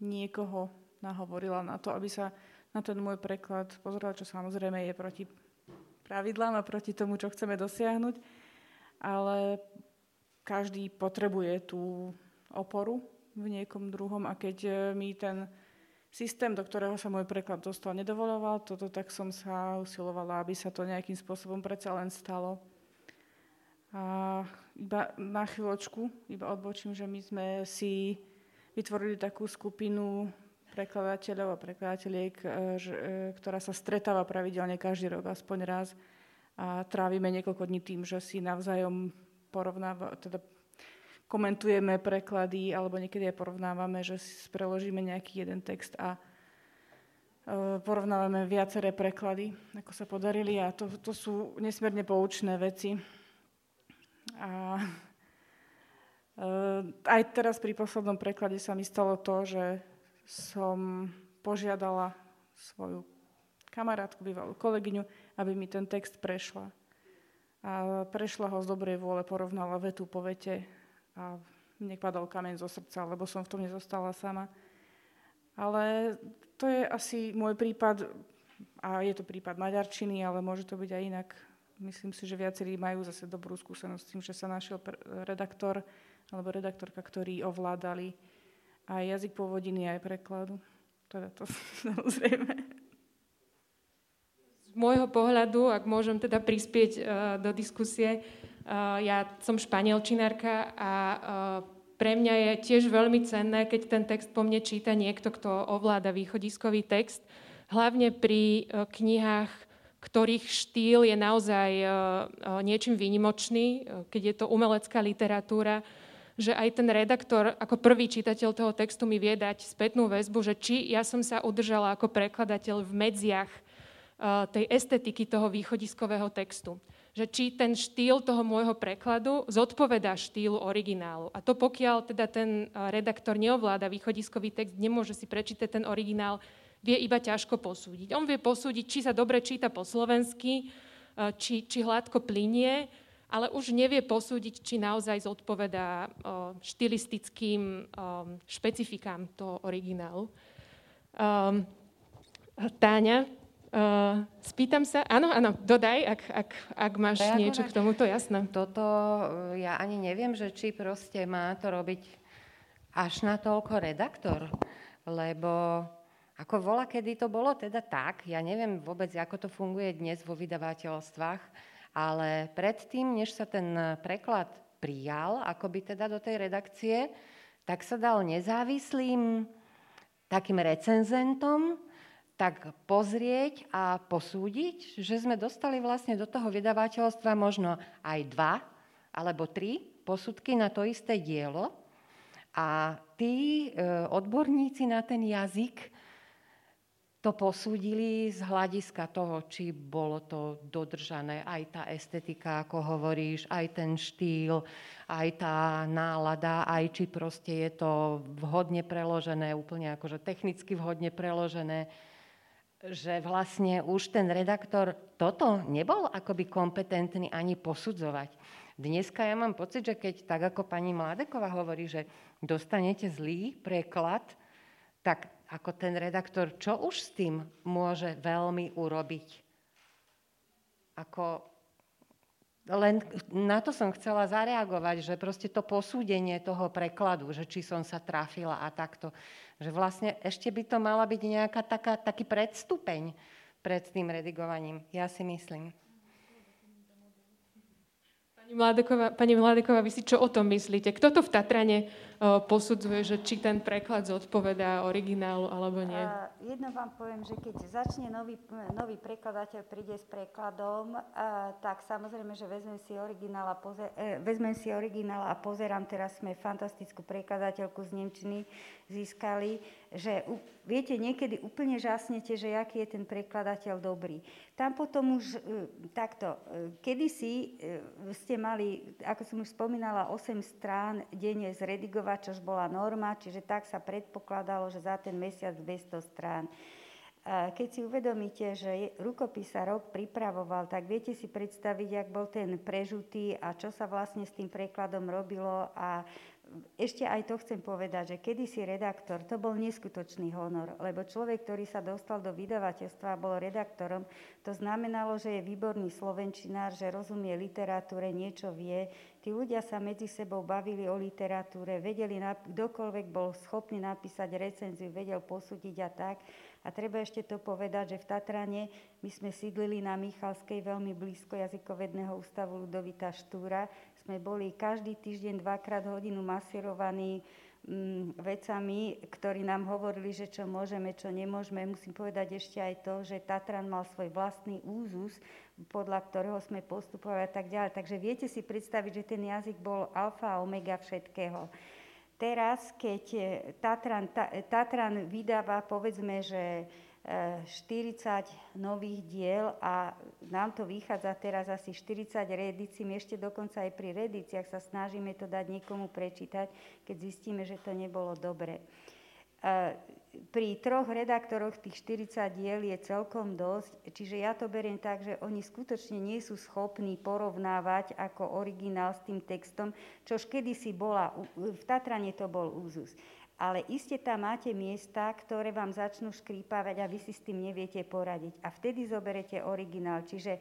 niekoho nahovorila na to, aby sa na ten môj preklad pozrela, čo samozrejme je proti pravidlám a proti tomu, čo chceme dosiahnuť, ale každý potrebuje tú oporu v niekom druhom a keď e, mi ten systém, do ktorého sa môj preklad dostal, nedovoloval toto, tak som sa usilovala, aby sa to nejakým spôsobom predsa len stalo. A iba na chvíľočku, iba odbočím, že my sme si vytvorili takú skupinu prekladateľov a prekladateľiek, e, e, ktorá sa stretáva pravidelne každý rok, aspoň raz. A trávime niekoľko dní tým, že si navzájom porovnáva, teda komentujeme preklady alebo niekedy aj porovnávame, že si preložíme nejaký jeden text a e, porovnávame viaceré preklady, ako sa podarili a to, to sú nesmierne poučné veci. A e, aj teraz pri poslednom preklade sa mi stalo to, že som požiadala svoju kamarátku, bývalú kolegyňu, aby mi ten text prešla. A prešla ho z dobrej vôle, porovnala vetu po vete a mne padol kameň zo srdca, lebo som v tom nezostala sama. Ale to je asi môj prípad, a je to prípad maďarčiny, ale môže to byť aj inak. Myslím si, že viacerí majú zase dobrú skúsenosť s tým, že sa našiel redaktor alebo redaktorka, ktorí ovládali aj jazyk pôvodiny, aj prekladu. Teda to samozrejme. Z môjho pohľadu, ak môžem teda prispieť uh, do diskusie, ja som španielčinárka a eh, pre mňa je tiež veľmi cenné, keď ten text po mne číta niekto, kto ovláda východiskový text. Hlavne pri eh, knihách, ktorých štýl je naozaj niečím výnimočný, keď je to umelecká literatúra, že aj ten redaktor ako prvý čitateľ toho textu mi vie dať spätnú väzbu, že či ja som sa udržala ako prekladateľ v medziach tej estetiky toho východiskového textu že či ten štýl toho môjho prekladu zodpovedá štýlu originálu. A to pokiaľ teda ten redaktor neovláda východiskový text, nemôže si prečítať ten originál, vie iba ťažko posúdiť. On vie posúdiť, či sa dobre číta po slovensky, či, či hladko plinie, ale už nevie posúdiť, či naozaj zodpovedá štilistickým špecifikám toho originálu. Táňa, Uh, spýtam sa, áno, áno, dodaj, ak, ak, ak máš ja niečo k tomuto, jasné. Toto eh, ja ani neviem, že či proste má to robiť až na toľko redaktor, lebo ako vola, kedy to bolo teda tak, ja neviem vôbec, ako to funguje dnes vo vydavateľstvách, ale predtým, než sa ten preklad prijal, akoby teda do tej redakcie, tak sa dal nezávislým takým recenzentom, tak pozrieť a posúdiť, že sme dostali vlastne do toho vydavateľstva možno aj dva alebo tri posudky na to isté dielo. A tí e, odborníci na ten jazyk to posúdili z hľadiska toho, či bolo to dodržané, aj tá estetika, ako hovoríš, aj ten štýl, aj tá nálada, aj či proste je to vhodne preložené, úplne akože technicky vhodne preložené že vlastne už ten redaktor toto nebol akoby kompetentný ani posudzovať. Dneska ja mám pocit, že keď tak ako pani Mladeková hovorí, že dostanete zlý preklad, tak ako ten redaktor, čo už s tým môže veľmi urobiť? Ako len na to som chcela zareagovať, že proste to posúdenie toho prekladu, že či som sa trafila a takto, že vlastne ešte by to mala byť nejaká taká, taký predstupeň pred tým redigovaním, ja si myslím. Pani Mládeková, pani Mládeková, vy si čo o tom myslíte? Kto to v Tatrane posudzuje, že či ten preklad zodpovedá originálu alebo nie? Uh, jedno vám poviem, že keď začne nový, nový prekladateľ, príde s prekladom, uh, tak samozrejme, že vezmem si originál a, pozer, uh, vezmem si originál a pozerám, teraz sme fantastickú prekladateľku z Nemčiny získali, že viete, niekedy úplne žasnete, že aký je ten prekladateľ dobrý. Tam potom už uh, takto, kedysi ste mali, ako som už spomínala, 8 strán denne zredigovať, čož bola norma, čiže tak sa predpokladalo, že za ten mesiac 200 strán. Keď si uvedomíte, že rukopis sa rok pripravoval, tak viete si predstaviť, ak bol ten prežutý a čo sa vlastne s tým prekladom robilo a ešte aj to chcem povedať, že kedysi redaktor, to bol neskutočný honor, lebo človek, ktorý sa dostal do vydavateľstva a bol redaktorom, to znamenalo, že je výborný slovenčinár, že rozumie literatúre, niečo vie. Tí ľudia sa medzi sebou bavili o literatúre, vedeli, kdokoľvek bol schopný napísať recenziu, vedel posúdiť a tak. A treba ešte to povedať, že v Tatrane my sme sídlili na Michalskej veľmi blízko jazykovedného ústavu Ludovita Štúra. Sme boli každý týždeň dvakrát hodinu masírovaní mm, vecami, ktorí nám hovorili, že čo môžeme, čo nemôžeme. Musím povedať ešte aj to, že Tatran mal svoj vlastný úzus, podľa ktorého sme postupovali a tak ďalej. Takže viete si predstaviť, že ten jazyk bol alfa a omega všetkého. Teraz, keď e, Tatran, Tatran vydáva, povedzme, že 40 e, nových diel a nám to vychádza teraz asi 40 reedícií. My ešte dokonca aj pri reedíciách sa snažíme to dať niekomu prečítať, keď zistíme, že to nebolo dobre. E, pri troch redaktoroch tých 40 diel je celkom dosť, čiže ja to beriem tak, že oni skutočne nie sú schopní porovnávať ako originál s tým textom, čož kedysi bola, v Tatrane to bol úzus. Ale iste tam máte miesta, ktoré vám začnú škrípavať a vy si s tým neviete poradiť. A vtedy zoberete originál. Čiže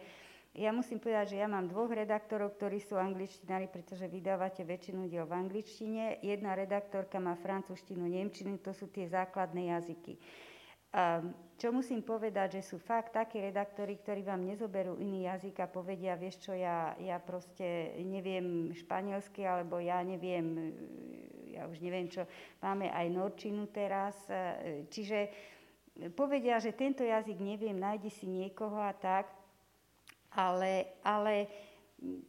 ja musím povedať, že ja mám dvoch redaktorov, ktorí sú angličtinári, pretože vydávate väčšinu diel v angličtine. Jedna redaktorka má francúzštinu, nemčinu, to sú tie základné jazyky. čo musím povedať, že sú fakt takí redaktori, ktorí vám nezoberú iný jazyk a povedia, vieš čo, ja, ja proste neviem španielsky, alebo ja neviem, ja už neviem čo, máme aj norčinu teraz. E, čiže povedia, že tento jazyk neviem, nájdi si niekoho a tak ale, ale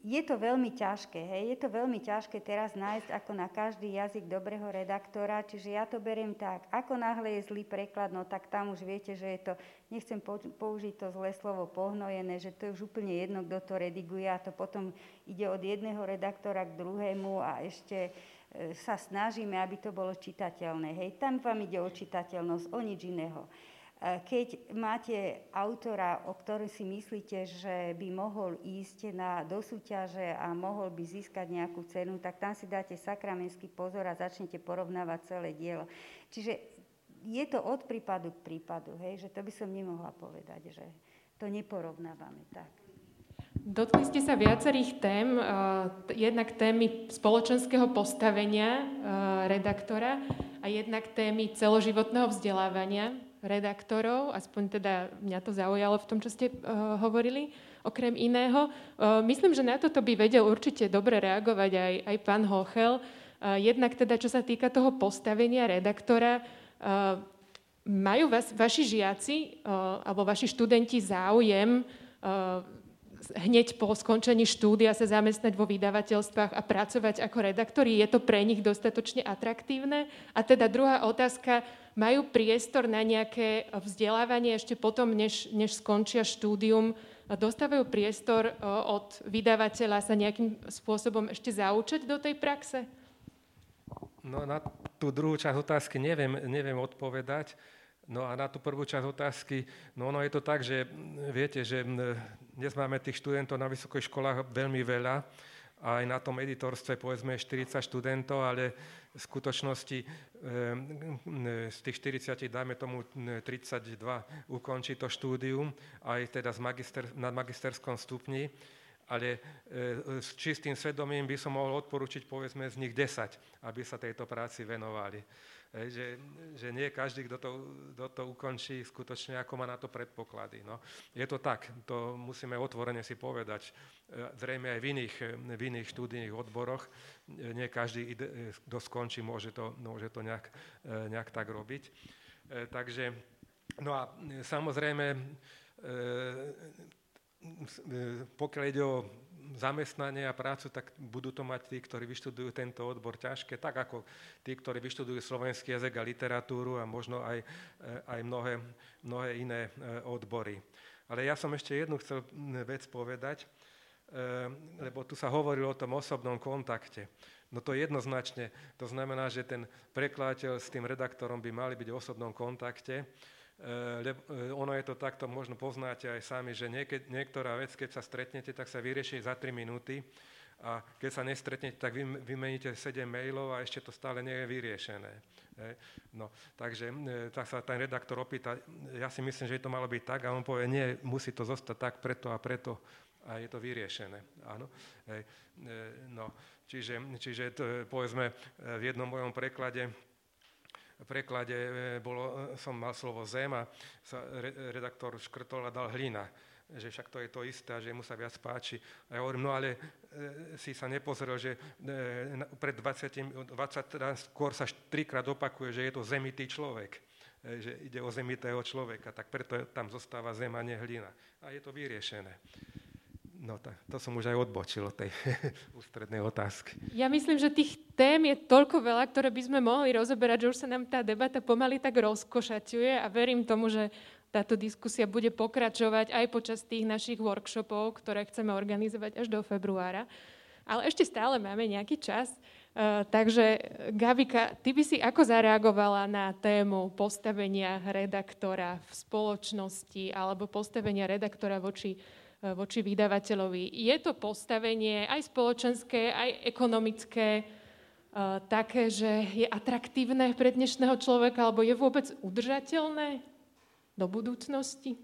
je to veľmi ťažké, hej, je to veľmi ťažké teraz nájsť ako na každý jazyk dobrého redaktora, čiže ja to beriem tak, ako náhle je zlý preklad, no tak tam už viete, že je to, nechcem použiť to zlé slovo pohnojené, že to je už úplne jedno, kto to rediguje a to potom ide od jedného redaktora k druhému a ešte e, sa snažíme, aby to bolo čitateľné. Hej, tam vám ide o čitateľnosť, o nič iného. E, keď máte autora, o ktorom si myslíte, že by mohol ísť na, do súťaže a mohol by získať nejakú cenu, tak tam si dáte sakramenský pozor a začnete porovnávať celé dielo. Čiže je to od prípadu k prípadu, hej, že to by som nemohla povedať, že to neporovnávame tak. Dotkli ste sa viacerých tém, jednak témy spoločenského postavenia redaktora a jednak témy celoživotného vzdelávania redaktorov, aspoň teda mňa to zaujalo v tom, čo ste uh, hovorili, okrem iného. Myslím, že na toto by vedel určite dobre reagovať aj, aj pán Hochel. Jednak teda, čo sa týka toho postavenia redaktora, majú vás, vaši žiaci alebo vaši študenti záujem hneď po skončení štúdia sa zamestnať vo vydavateľstvách a pracovať ako redaktori? Je to pre nich dostatočne atraktívne? A teda druhá otázka, majú priestor na nejaké vzdelávanie ešte potom, než, než skončia štúdium? Dostávajú priestor od vydavateľa sa nejakým spôsobom ešte zaučiť do tej praxe? No na tú druhú časť otázky neviem, neviem odpovedať. No a na tú prvú časť otázky, no ono je to tak, že viete, že dnes máme tých študentov na vysokých školách veľmi veľa, aj na tom editorstve povedzme 40 študentov, ale v skutočnosti z tých 40, dajme tomu 32, ukončí to štúdium, aj teda magister, na magisterskom stupni, ale e, s čistým svedomím by som mohol odporučiť povedzme z nich 10, aby sa tejto práci venovali. Hej, že, že nie každý, kto to, kto to ukončí, skutočne ako má na to predpoklady. No. Je to tak, to musíme otvorene si povedať. E, zrejme aj v iných, v iných štúdijných odboroch e, nie každý, e, kto skončí, môže to, môže to nejak, nejak tak robiť. Takže, no a samozrejme, pokiaľ ide o zamestnanie a prácu, tak budú to mať tí, ktorí vyštudujú tento odbor ťažké, tak ako tí, ktorí vyštudujú slovenský jazyk a literatúru a možno aj, e, aj mnohé, mnohé iné e, odbory. Ale ja som ešte jednu chcel vec povedať, e, lebo tu sa hovorilo o tom osobnom kontakte. No to jednoznačne, to znamená, že ten prekladateľ s tým redaktorom by mali byť v osobnom kontakte, ono je to takto, možno poznáte aj sami, že nieked, niektorá vec, keď sa stretnete, tak sa vyrieši za 3 minúty a keď sa nestretnete, tak vy, vymeníte 7 mailov a ešte to stále nie je vyriešené. No, takže eh, tak sa ten redaktor opýta, ja si myslím, že to malo byť tak a on povie, nie, musí to zostať tak preto a preto a je to vyriešené. Áno. No, čiže, čiže to, povedzme v jednom mojom preklade preklade e, bolo, e, som mal slovo zem sa redaktor škrtol a dal hlina že však to je to isté a že mu sa viac páči. A ja hovorím, no ale e, si sa nepozrel, že e, pred 20, 20 skôr sa trikrát opakuje, že je to zemitý človek. E, že ide o zemitého človeka, tak preto tam zostáva zem a nehlina. A je to vyriešené. No tak, to som už aj odbočil od tej ústrednej otázky. Ja myslím, že tých tém je toľko veľa, ktoré by sme mohli rozoberať, že už sa nám tá debata pomaly tak rozkošaťuje a verím tomu, že táto diskusia bude pokračovať aj počas tých našich workshopov, ktoré chceme organizovať až do februára. Ale ešte stále máme nejaký čas. Uh, takže, Gavika, ty by si ako zareagovala na tému postavenia redaktora v spoločnosti alebo postavenia redaktora voči E, voči vydavateľovi. Je to postavenie aj spoločenské, aj ekonomické, e, také, že je atraktívne pre dnešného človeka, alebo je vôbec udržateľné do budúcnosti?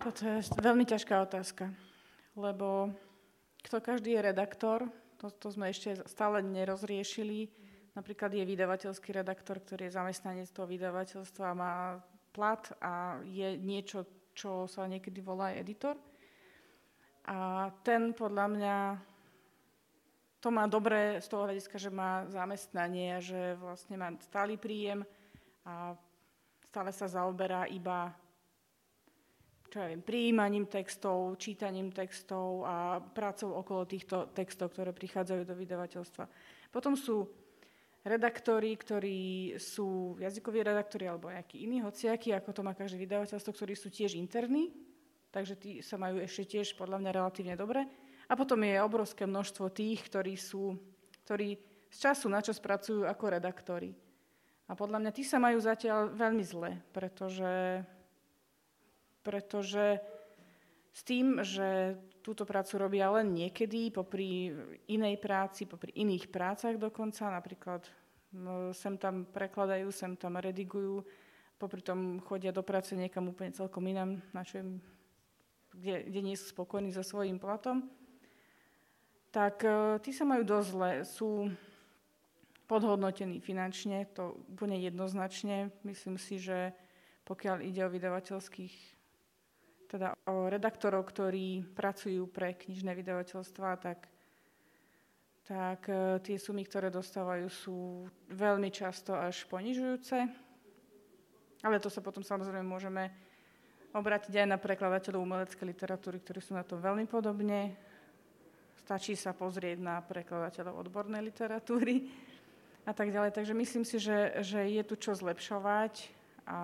Toto je veľmi ťažká otázka, lebo kto každý je redaktor, to, to sme ešte stále nerozriešili. Napríklad je vydavateľský redaktor, ktorý je zamestnanec toho vydavateľstva, má plat a je niečo, čo sa niekedy volá editor. A ten podľa mňa to má dobré z toho hľadiska, že má zamestnanie, že vlastne má stály príjem a stále sa zaoberá iba čo ja viem, prijímaním textov, čítaním textov a prácou okolo týchto textov, ktoré prichádzajú do vydavateľstva. Potom sú redaktori, ktorí sú jazykoví redaktori alebo nejakí iní hociakí, ako to má každé vydavateľstvo, ktorí sú tiež interní, takže tí sa majú ešte tiež podľa mňa relatívne dobre. A potom je obrovské množstvo tých, ktorí sú, ktorí z času na čas pracujú ako redaktori. A podľa mňa tí sa majú zatiaľ veľmi zle, pretože pretože s tým, že túto prácu robia len niekedy, popri inej práci, popri iných prácach dokonca, napríklad no, sem tam prekladajú, sem tam redigujú, popri tom chodia do práce niekam úplne celkom inám, na čo im, kde, kde nie sú spokojní so svojím platom, tak uh, tí sa majú dosť zle. Sú podhodnotení finančne, to úplne jednoznačne. Myslím si, že pokiaľ ide o vydavateľských teda o redaktorov, ktorí pracujú pre knižné vydavateľstva, tak, tak e, tie sumy, ktoré dostávajú, sú veľmi často až ponižujúce. Ale to sa potom samozrejme môžeme obrátiť aj na prekladateľov umeleckej literatúry, ktorí sú na to veľmi podobne. Stačí sa pozrieť na prekladateľov odbornej literatúry a tak ďalej. Takže myslím si, že, že je tu čo zlepšovať a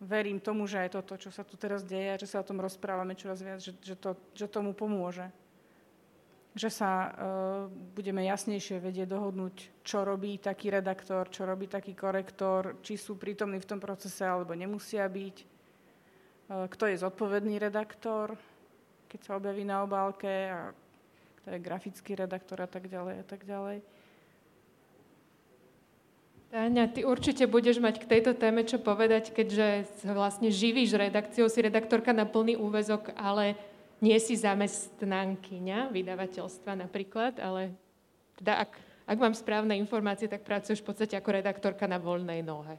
verím tomu, že aj toto, čo sa tu teraz deje že sa o tom rozprávame čoraz viac, že, že, to, že tomu pomôže. Že sa uh, budeme jasnejšie vedieť dohodnúť, čo robí taký redaktor, čo robí taký korektor, či sú prítomní v tom procese alebo nemusia byť, kto je zodpovedný redaktor, keď sa objaví na obálke, a kto je grafický redaktor a tak ďalej a tak ďalej. Táňa, ty určite budeš mať k tejto téme čo povedať, keďže vlastne živíš redakciou, si redaktorka na plný úvezok, ale nie si zamestnankyňa vydavateľstva napríklad, ale teda ak, ak mám správne informácie, tak pracuješ v podstate ako redaktorka na voľnej nohe.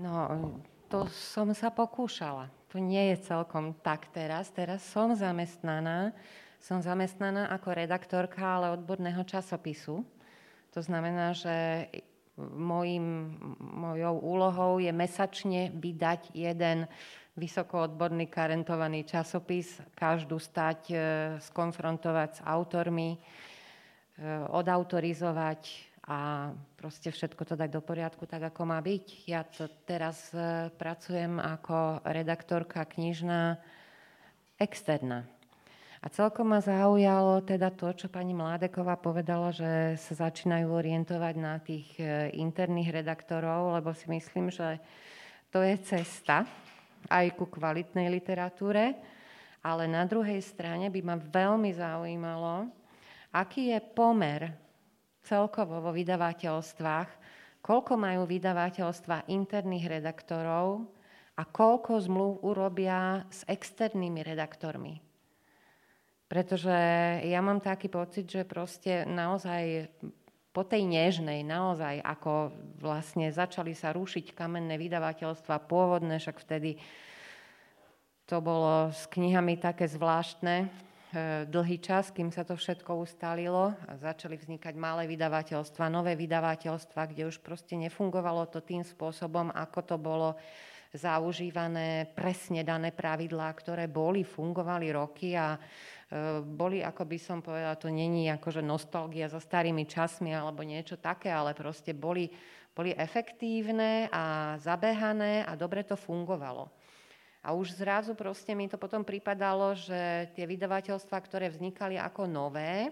No, to som sa pokúšala. To nie je celkom tak teraz. Teraz som zamestnaná. Som zamestnaná ako redaktorka, ale odborného časopisu. To znamená, že Mojím, mojou úlohou je mesačne vydať jeden vysokoodborný karentovaný časopis, každú stať e, skonfrontovať s autormi, e, odautorizovať a proste všetko to dať do poriadku tak, ako má byť. Ja to teraz e, pracujem ako redaktorka knižná externá. A celkom ma zaujalo teda to, čo pani Mládeková povedala, že sa začínajú orientovať na tých e, interných redaktorov, lebo si myslím, že to je cesta aj ku kvalitnej literatúre, ale na druhej strane by ma veľmi zaujímalo, aký je pomer celkovo vo vydavateľstvách, koľko majú vydavateľstva interných redaktorov a koľko zmluv urobia s externými redaktormi. Pretože ja mám taký pocit, že proste naozaj po tej nežnej, naozaj ako vlastne začali sa rušiť kamenné vydavateľstva pôvodné, však vtedy to bolo s knihami také zvláštne, dlhý čas, kým sa to všetko ustalilo a začali vznikať malé vydavateľstva, nové vydavateľstva, kde už proste nefungovalo to tým spôsobom, ako to bolo zaužívané presne dané pravidlá, ktoré boli, fungovali roky a Eh, boli, ako by som povedala, to není akože nostalgia za starými časmi alebo niečo také, ale proste boli, boli efektívne a zabehané a dobre to fungovalo. A už zrazu proste mi to potom pripadalo, že tie vydavateľstva, ktoré vznikali ako nové,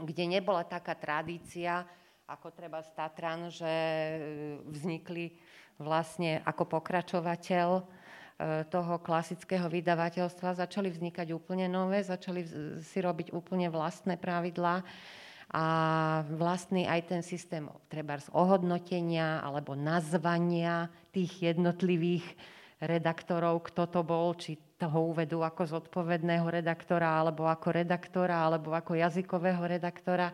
kde nebola taká tradícia, ako treba z Tatran, že eh, vznikli vlastne ako pokračovateľ E, toho klasického vydavateľstva začali vznikať úplne nové, začali si robiť úplne vlastné pravidlá a vlastný aj ten systém treba z ohodnotenia alebo nazvania tých jednotlivých redaktorov, kto to bol, či toho uvedú ako zodpovedného redaktora, alebo ako redaktora, alebo ako jazykového redaktora.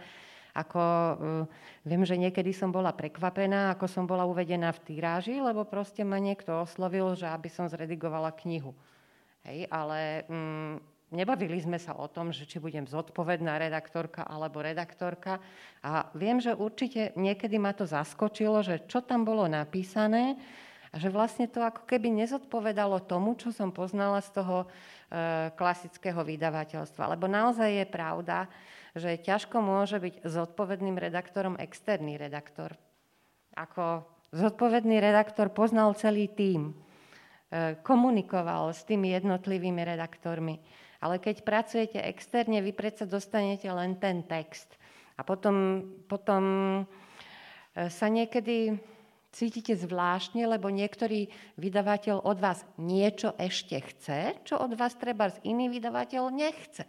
Ako, uh, viem, že niekedy som bola prekvapená, ako som bola uvedená v týráži, lebo proste ma niekto oslovil, že aby som zredigovala knihu. Hej, ale um, nebavili sme sa o tom, že či budem zodpovedná redaktorka alebo redaktorka. A viem, že určite niekedy ma to zaskočilo, že čo tam bolo napísané A že vlastne to ako keby nezodpovedalo tomu, čo som poznala z toho e, klasického vydavateľstva. Lebo naozaj je pravda, že ťažko môže byť zodpovedným redaktorom externý redaktor. Ako zodpovedný redaktor poznal celý tím, e, komunikoval s tými jednotlivými redaktormi. Ale keď pracujete externe, vy predsa dostanete len ten text. A potom, potom e, sa niekedy cítite zvláštne, lebo niektorý vydavateľ od vás niečo ešte chce, čo od vás treba z iný vydavateľ nechce.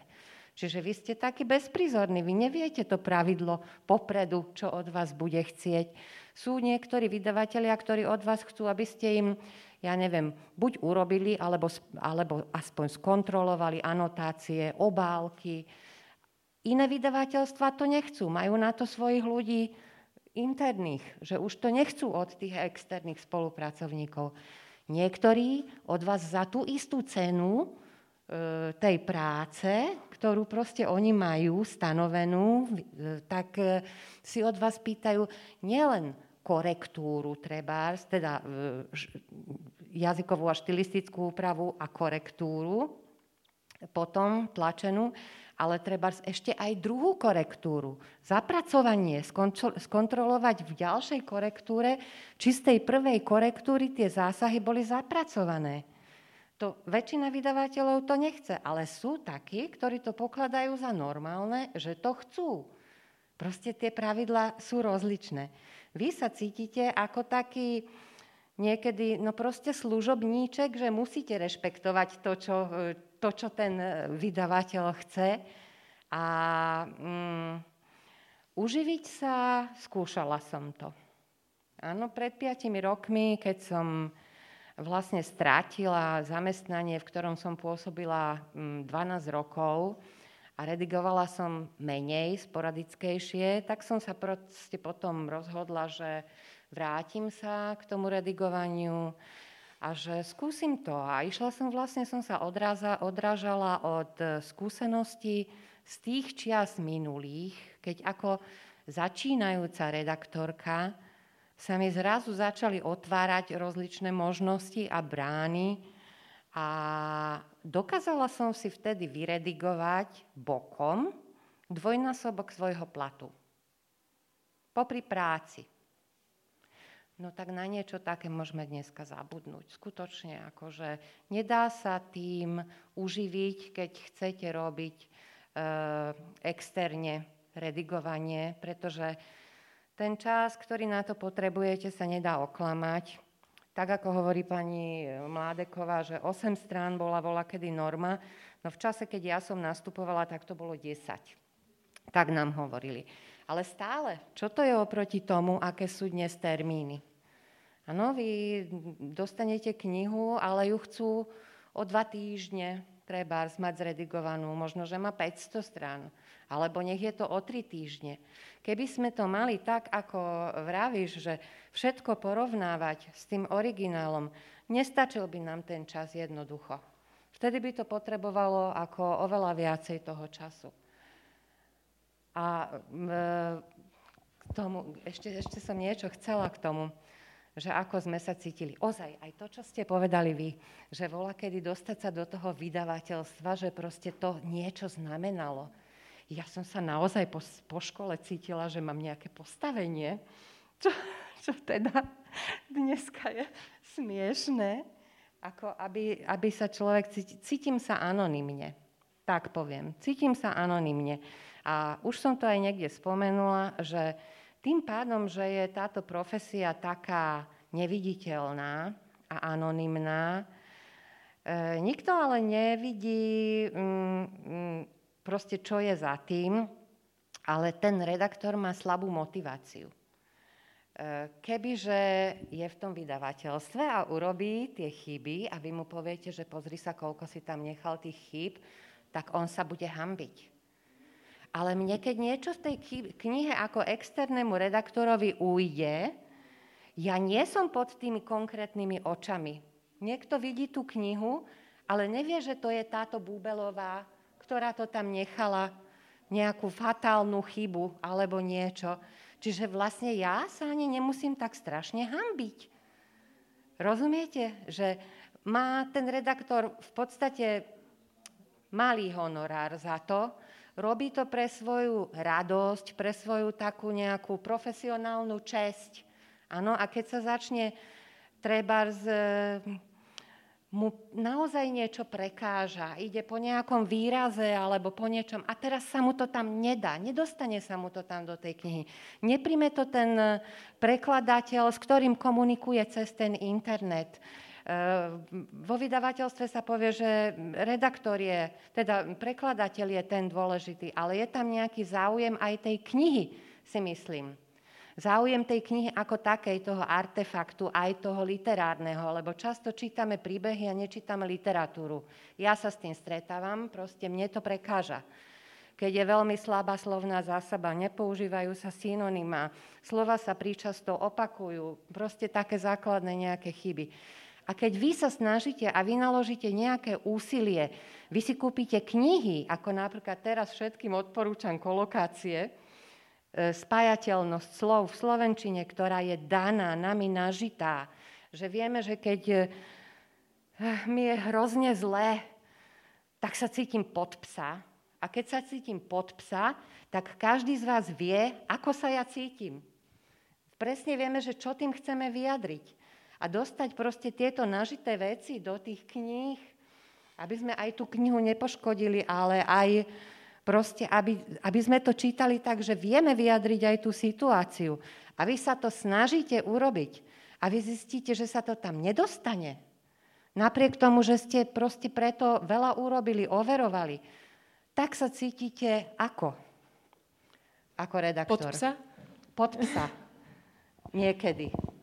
Čiže vy ste taký bezprizorní, vy neviete to pravidlo popredu, čo od vás bude chcieť. Sú niektorí vydavatelia, ktorí od vás chcú, aby ste im, ja neviem, buď urobili, alebo, alebo aspoň skontrolovali anotácie, obálky. Iné vydavateľstva to nechcú, majú na to svojich ľudí interných, že už to nechcú od tých externých spolupracovníkov. Niektorí od vás za tú istú cenu e, tej práce, ktorú proste oni majú stanovenú, e, tak e, si od vás pýtajú nielen korektúru treba, teda jazykovú a štilistickú úpravu a korektúru, potom tlačenú, ale treba ešte aj druhú korektúru. Zapracovanie, skontrolovať v ďalšej korektúre, či z tej prvej korektúry tie zásahy boli zapracované. To väčšina vydavateľov to nechce, ale sú takí, ktorí to pokladajú za normálne, že to chcú. Proste tie pravidlá sú rozličné. Vy sa cítite ako taký niekedy, no proste služobníček, že musíte rešpektovať to, čo, to, čo ten e, vydavateľ chce. A mm, uživiť sa, skúšala som to. Áno, pred piatimi rokmi, keď som vlastne strátila zamestnanie, v ktorom som pôsobila 12 mm, rokov a redigovala som menej, sporadickejšie, tak som sa proste potom rozhodla, že vrátim sa k tomu redigovaniu a že skúsim to. A išla som vlastne, som sa odráza, odrážala od e, skúseností z tých čias minulých, keď ako začínajúca redaktorka sa mi zrazu začali otvárať rozličné možnosti a brány a dokázala som si vtedy vyredigovať bokom dvojnásobok svojho platu. Popri práci. No tak na niečo také môžeme dneska zabudnúť. Skutočne, akože nedá sa tým uživiť, keď chcete robiť e, externe redigovanie, pretože ten čas, ktorý na to potrebujete, sa nedá oklamať. Tak ako hovorí pani Mládeková, že 8 strán bola vola kedy norma, no v čase, keď ja som nastupovala, tak to bolo 10. Tak nám hovorili. Ale stále, čo to je oproti tomu, aké sú dnes termíny? Áno, vy dostanete knihu, ale ju chcú o dva týždne treba mať zredigovanú, možno, že má 500 strán, alebo nech je to o tri týždne. Keby sme to mali tak, ako vravíš, že všetko porovnávať s tým originálom, nestačil by nám ten čas jednoducho. Vtedy by to potrebovalo ako oveľa viacej toho času. A k tomu, ešte, ešte som niečo chcela k tomu, že ako sme sa cítili. Ozaj, aj to, čo ste povedali vy, že vola kedy dostať sa do toho vydavateľstva, že proste to niečo znamenalo. Ja som sa naozaj po, po škole cítila, že mám nejaké postavenie, čo, čo teda dneska je smiešné, ako aby, aby sa človek cítil, cítim sa anonymne, tak poviem, cítim sa anonymne. A už som to aj niekde spomenula, že tým pádom, že je táto profesia taká neviditeľná a anonymná, e, nikto ale nevidí mm, mm, proste, čo je za tým, ale ten redaktor má slabú motiváciu. E, kebyže je v tom vydavateľstve a urobí tie chyby a vy mu poviete, že pozri sa, koľko si tam nechal tých chýb, tak on sa bude hambiť. Ale mne, keď niečo z tej knihe ako externému redaktorovi ujde, ja nie som pod tými konkrétnymi očami. Niekto vidí tú knihu, ale nevie, že to je táto Búbelová, ktorá to tam nechala, nejakú fatálnu chybu alebo niečo. Čiže vlastne ja sa ani nemusím tak strašne hambiť. Rozumiete, že má ten redaktor v podstate malý honorár za to, robí to pre svoju radosť, pre svoju takú nejakú profesionálnu česť. Áno, a keď sa začne treba z, mu naozaj niečo prekáža, ide po nejakom výraze alebo po niečom a teraz sa mu to tam nedá, nedostane sa mu to tam do tej knihy. Neprime to ten prekladateľ, s ktorým komunikuje cez ten internet. Vo vydavateľstve sa povie, že redaktor je, teda prekladateľ je ten dôležitý, ale je tam nejaký záujem aj tej knihy, si myslím. Záujem tej knihy ako takej, toho artefaktu, aj toho literárneho, lebo často čítame príbehy a nečítame literatúru. Ja sa s tým stretávam, proste mne to prekáža keď je veľmi slabá slovná zásaba, nepoužívajú sa synonyma, slova sa príčasto opakujú, proste také základné nejaké chyby. A keď vy sa snažíte a vynaložíte nejaké úsilie, vy si kúpite knihy, ako napríklad teraz všetkým odporúčam kolokácie, e, spájateľnosť slov v Slovenčine, ktorá je daná, nami nažitá, že vieme, že keď e, mi je hrozne zlé, tak sa cítim pod psa. A keď sa cítim pod psa, tak každý z vás vie, ako sa ja cítim. Presne vieme, že čo tým chceme vyjadriť a dostať proste tieto nažité veci do tých kníh, aby sme aj tú knihu nepoškodili, ale aj proste, aby, aby sme to čítali tak, že vieme vyjadriť aj tú situáciu. A vy sa to snažíte urobiť a vy zistíte, že sa to tam nedostane. Napriek tomu, že ste proste preto veľa urobili, overovali, tak sa cítite ako? Ako redaktor. Pod psa? Pod psa. Niekedy.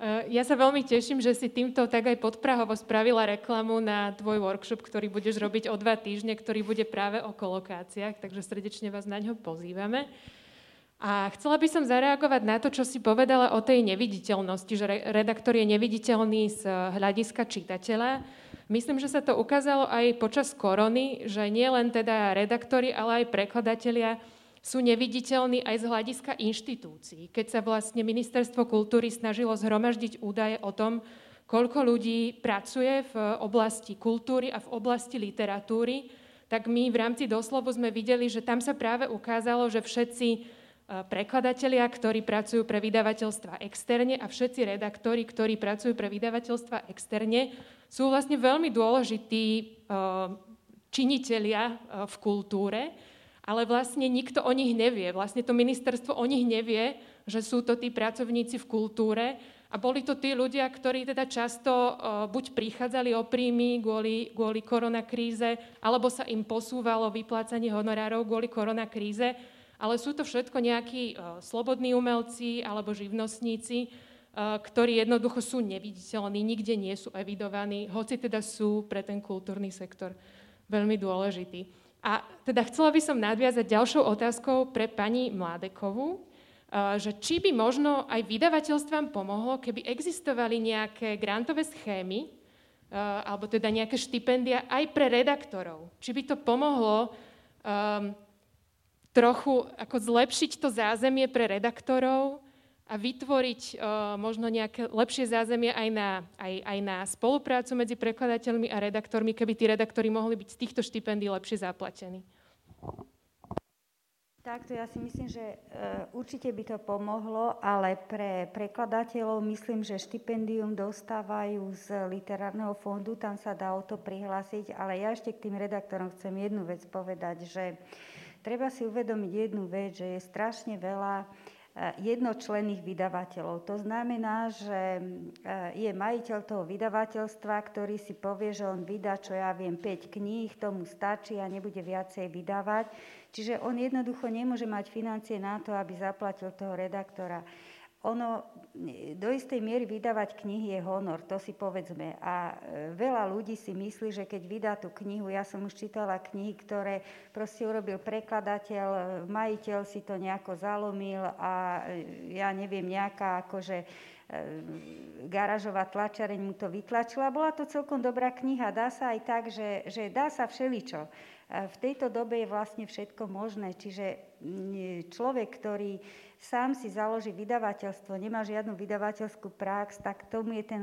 Eh, ja sa veľmi teším, že si týmto tak aj podprahovo spravila reklamu na tvoj workshop, ktorý budeš robiť o dva týždne, ktorý bude práve o kolokáciách, takže srdečne vás na ňo pozývame. A chcela by som zareagovať na to, čo si povedala o tej neviditeľnosti, že redaktor je neviditeľný z hľadiska čitateľa. Myslím, že sa to ukázalo aj počas korony, že nie len teda redaktori, ale aj prekladatelia sú neviditeľní aj z hľadiska inštitúcií. Keď sa vlastne Ministerstvo kultúry snažilo zhromaždiť údaje o tom, koľko ľudí pracuje v oblasti kultúry a v oblasti literatúry, tak my v rámci doslovu sme videli, že tam sa práve ukázalo, že všetci e, prekladatelia, ktorí pracujú pre vydavateľstva externe a všetci redaktori, ktorí pracujú pre vydavateľstva externe, sú vlastne veľmi dôležití e, činitelia e, v kultúre, ale vlastne nikto o nich nevie. Vlastne to ministerstvo o nich nevie, že sú to tí pracovníci v kultúre a boli to tí ľudia, ktorí teda často buď prichádzali o príjmy kvôli, kvôli koronakríze, alebo sa im posúvalo vyplácanie honorárov kvôli koronakríze, ale sú to všetko nejakí slobodní umelci alebo živnostníci, ktorí jednoducho sú neviditeľní, nikde nie sú evidovaní, hoci teda sú pre ten kultúrny sektor veľmi dôležití. A teda chcela by som nadviazať ďalšou otázkou pre pani Mládekovú, eh, že či by možno aj vydavateľstvám pomohlo, keby existovali nejaké grantové schémy, eh, alebo teda nejaké štipendia aj pre redaktorov. Či by to pomohlo um, trochu ako zlepšiť to zázemie pre redaktorov, a vytvoriť uh, možno nejaké lepšie zázemie aj na, aj, aj na spoluprácu medzi prekladateľmi a redaktormi, keby tí redaktori mohli byť z týchto štipendí lepšie zaplatení. Takto ja si myslím, že uh, určite by to pomohlo, ale pre prekladateľov myslím, že štipendium dostávajú z literárneho fondu, tam sa dá o to prihlásiť, ale ja ešte k tým redaktorom chcem jednu vec povedať, že treba si uvedomiť jednu vec, že je strašne veľa jednočlenných vydavateľov. To znamená, že e, je majiteľ toho vydavateľstva, ktorý si povie, že on vydá, čo ja viem, 5 kníh, tomu stačí a nebude viacej vydávať. Čiže on jednoducho nemôže mať financie na to, aby zaplatil toho redaktora ono do istej miery vydávať knihy je honor, to si povedzme. A e, veľa ľudí si myslí, že keď vydá tú knihu, ja som už čítala knihy, ktoré proste urobil prekladateľ, majiteľ si to nejako zalomil a e, ja neviem, nejaká akože garážová tlačareň mu to vytlačila. Bola to celkom dobrá kniha. Dá sa aj tak, že, že dá sa všeličo. V tejto dobe je vlastne všetko možné. Čiže človek, ktorý sám si založí vydavateľstvo, nemá žiadnu vydavateľskú prax, tak tomu je ten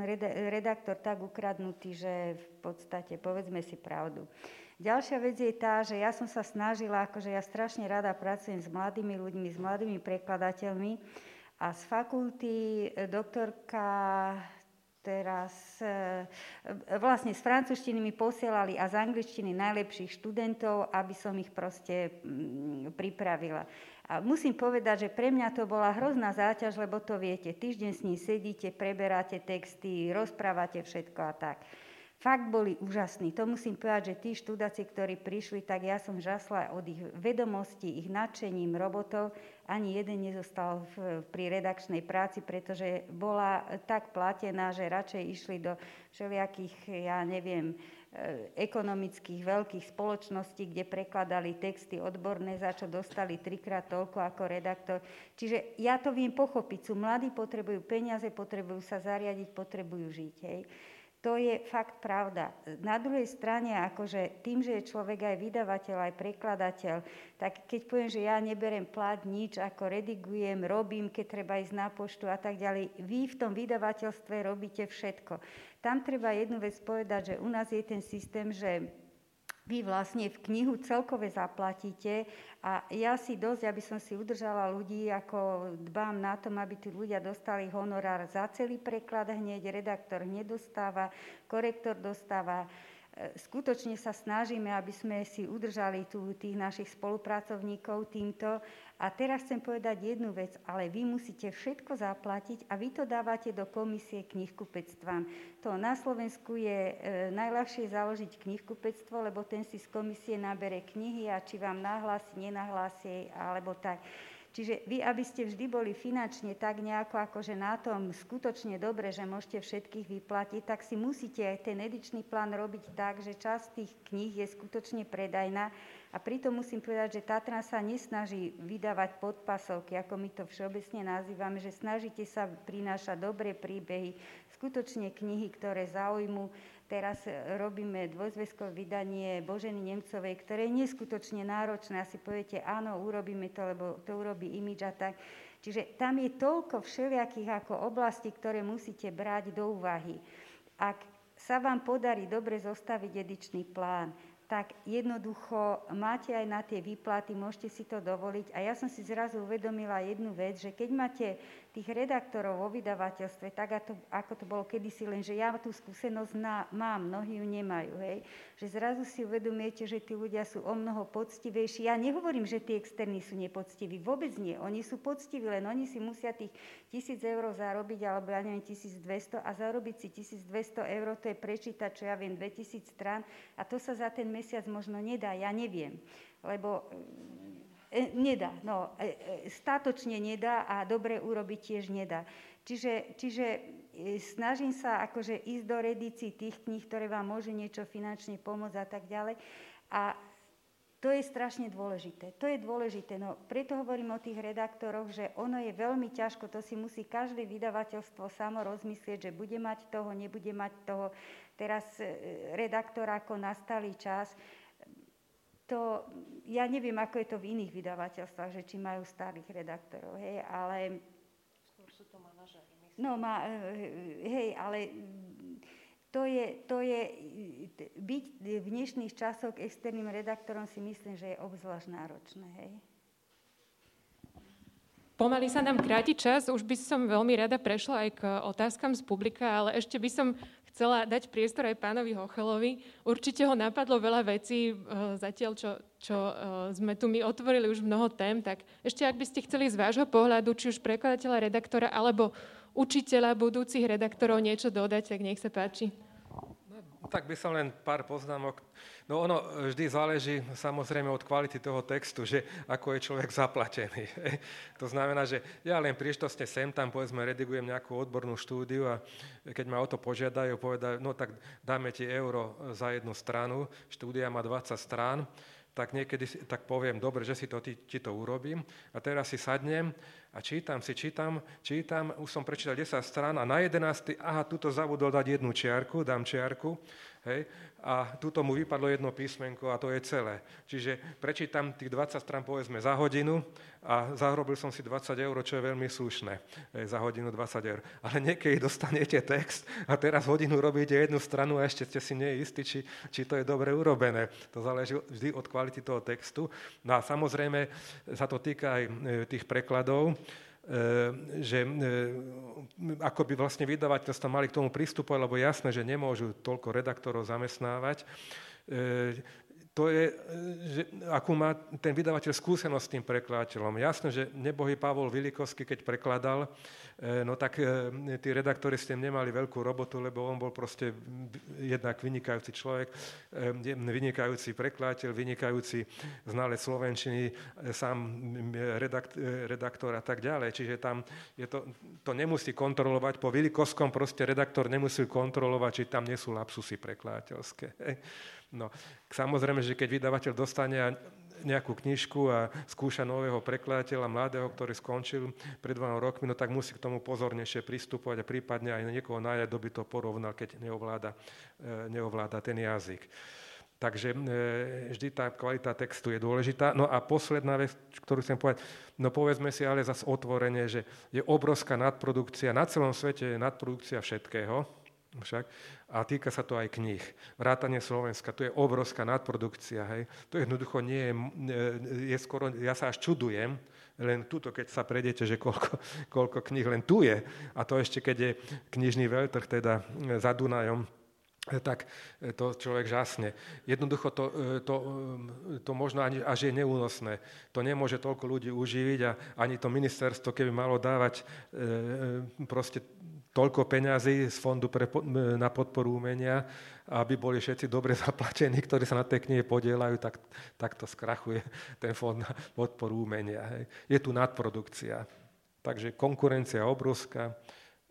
redaktor tak ukradnutý, že v podstate povedzme si pravdu. Ďalšia vec je tá, že ja som sa snažila, akože ja strašne rada pracujem s mladými ľuďmi, s mladými prekladateľmi a z fakulty e, doktorka teraz e, vlastne z francúzštiny mi posielali a z angličtiny najlepších študentov, aby som ich proste mm, pripravila. A musím povedať, že pre mňa to bola hrozná záťaž, lebo to viete, týždeň s ním sedíte, preberáte texty, rozprávate všetko a tak fakt boli úžasní. To musím povedať, že tí študáci, ktorí prišli, tak ja som žasla od ich vedomostí, ich nadšením robotov. Ani jeden nezostal v, pri redakčnej práci, pretože bola tak platená, že radšej išli do všelijakých, ja neviem, eh, ekonomických veľkých spoločností, kde prekladali texty odborné, za čo dostali trikrát toľko ako redaktor. Čiže ja to viem pochopiť. Sú mladí, potrebujú peniaze, potrebujú sa zariadiť, potrebujú žiť. Hej. To je fakt pravda. Na druhej strane, akože tým, že je človek aj vydavateľ, aj prekladateľ, tak keď poviem, že ja neberem plat nič, ako redigujem, robím, keď treba ísť na poštu a tak ďalej, vy v tom vydavateľstve robíte všetko. Tam treba jednu vec povedať, že u nás je ten systém, že vy vlastne v knihu celkové zaplatíte a ja si dosť, aby som si udržala ľudí, ako dbám na tom, aby tí ľudia dostali honorár za celý preklad hneď, redaktor nedostáva, korektor dostáva skutočne sa snažíme, aby sme si udržali tu tých našich spolupracovníkov týmto. A teraz chcem povedať jednu vec, ale vy musíte všetko zaplatiť a vy to dávate do komisie knihkupectvám. To na Slovensku je e, najľahšie založiť knihkupectvo, lebo ten si z komisie nabere knihy a či vám nahlási, nenahlási, alebo tak. Čiže vy, aby ste vždy boli finančne tak nejako akože na tom skutočne dobre, že môžete všetkých vyplatiť, tak si musíte aj ten edičný plán robiť tak, že časť tých kníh je skutočne predajná. A pritom musím povedať, že Tatran sa nesnaží vydávať podpasovky, ako my to všeobecne nazývame, že snažíte sa prinášať dobré príbehy, skutočne knihy, ktoré zaujmú Teraz e, robíme dvojzväzkové vydanie Boženy Nemcovej, ktoré je neskutočne náročné. Asi poviete, áno, urobíme to, lebo to urobí imič a tak. Čiže tam je toľko všelijakých ako oblastí, ktoré musíte brať do úvahy. Ak sa vám podarí dobre zostaviť edičný plán, tak jednoducho máte aj na tie výplaty, môžete si to dovoliť. A ja som si zrazu uvedomila jednu vec, že keď máte tých redaktorov vo vydavateľstve, tak ako to, bolo kedysi, len že ja tú skúsenosť na, mám, mnohí ju nemajú, hej, že zrazu si uvedomujete, že tí ľudia sú o mnoho poctivejší. Ja nehovorím, že tí externí sú nepoctiví, vôbec nie. Oni sú poctiví, len oni si musia tých tisíc eur zarobiť, alebo ja neviem, 1200 a zarobiť si 1200 eur, to je prečítať, čo ja viem, 2000 strán a to sa za ten mesiac možno nedá, ja neviem. Lebo nedá, no, e, e, statočne nedá a dobre urobiť tiež nedá. Čiže, čiže snažím sa akože ísť do redícií tých kníh, ktoré vám môžu niečo finančne pomôcť a tak ďalej. A to je strašne dôležité. To je dôležité. No, preto hovorím o tých redaktoroch, že ono je veľmi ťažko, to si musí každé vydavateľstvo samo rozmyslieť, že bude mať toho, nebude mať toho. Teraz redaktor ako nastalý čas, to, ja neviem, ako je to v iných vydavateľstvách, že či majú starých redaktorov, hej, ale... Skôr sú to manažery, myslím. No, ma, eh, hej, ale to je, to je, byť v dnešných časoch externým redaktorom si myslím, že je obzvlášť náročné, hej. Pomaly sa nám kráti čas, už by som veľmi rada prešla aj k otázkam z publika, ale ešte by som chcela dať priestor aj pánovi Hochelovi. Určite ho napadlo veľa vecí, e, zatiaľ čo, čo e, sme tu my otvorili už mnoho tém, tak ešte ak by ste chceli z vášho pohľadu, či už prekladateľa, redaktora, alebo učiteľa, budúcich redaktorov niečo dodať, tak nech sa páči. Tak by som len pár poznámok No ono vždy záleží samozrejme od kvality toho textu, že ako je človek zaplatený. to znamená, že ja len príštosne sem tam povedzme redigujem nejakú odbornú štúdiu a keď ma o to požiadajú, povedajú, no tak dáme ti euro za jednu stranu, štúdia má 20 strán, tak niekedy tak poviem, dobre, že si to, ti, ti to urobím a teraz si sadnem a čítam si, čítam, čítam, už som prečítal 10 strán a na 11. aha, tuto zabudol dať jednu čiarku, dám čiarku, hej, a tuto mu vypadlo jedno písmenko a to je celé. Čiže prečítam tých 20 strán povedzme za hodinu a zarobil som si 20 eur, čo je veľmi slušné. Za hodinu 20 eur. Ale niekedy dostanete text a teraz hodinu robíte jednu stranu a ešte ste si neistí, či, či to je dobre urobené. To záleží vždy od kvality toho textu. No a samozrejme sa to týka aj e, tých prekladov. E, že e, ako by vlastne vydavateľstva mali k tomu pristupovať, lebo jasné, že nemôžu toľko redaktorov zamestnávať. E, to je, že akú má ten vydavateľ skúsenosť s tým prekladateľom. Jasné, že nebohý Pavol Vilikovský, keď prekladal, no tak e, tí redaktori s tým nemali veľkú robotu, lebo on bol proste jednak vynikajúci človek, e, vynikajúci prekladateľ, vynikajúci znalec slovenčiny, sám redakt, redaktor a tak ďalej. Čiže tam je to, to nemusí kontrolovať, po Vilikovskom proste redaktor nemusí kontrolovať, či tam nie sú lapsusy prekladateľské. No, samozrejme, že keď vydavateľ dostane nejakú knižku a skúša nového prekladateľa, mladého, ktorý skončil pred dvoma rokmi, no tak musí k tomu pozornejšie pristupovať a prípadne aj niekoho nájať, kto by to porovnal, keď neovláda, e, neovláda ten jazyk. Takže e, vždy tá kvalita textu je dôležitá. No a posledná vec, ktorú chcem povedať, no povedzme si ale zase otvorene, že je obrovská nadprodukcia, na celom svete je nadprodukcia všetkého, však, a týka sa to aj kníh. Vrátanie Slovenska, to je obrovská nadprodukcia. Hej. To jednoducho nie je, je skoro, ja sa až čudujem, len tuto, keď sa prejdete, že koľko, koľko kníh len tu je. A to ešte, keď je knižný veľtrh, teda za Dunajom, tak to človek žasne. Jednoducho to, to, to možno ani, až je neúnosné. To nemôže toľko ľudí uživiť a ani to ministerstvo, keby malo dávať e, proste toľko peňazí z Fondu pre, na podporu umenia, aby boli všetci dobre zaplatení, ktorí sa na tej knihe podielajú, tak, tak to skrachuje ten Fond na podporu umenia. Hej. Je tu nadprodukcia. Takže konkurencia obrovská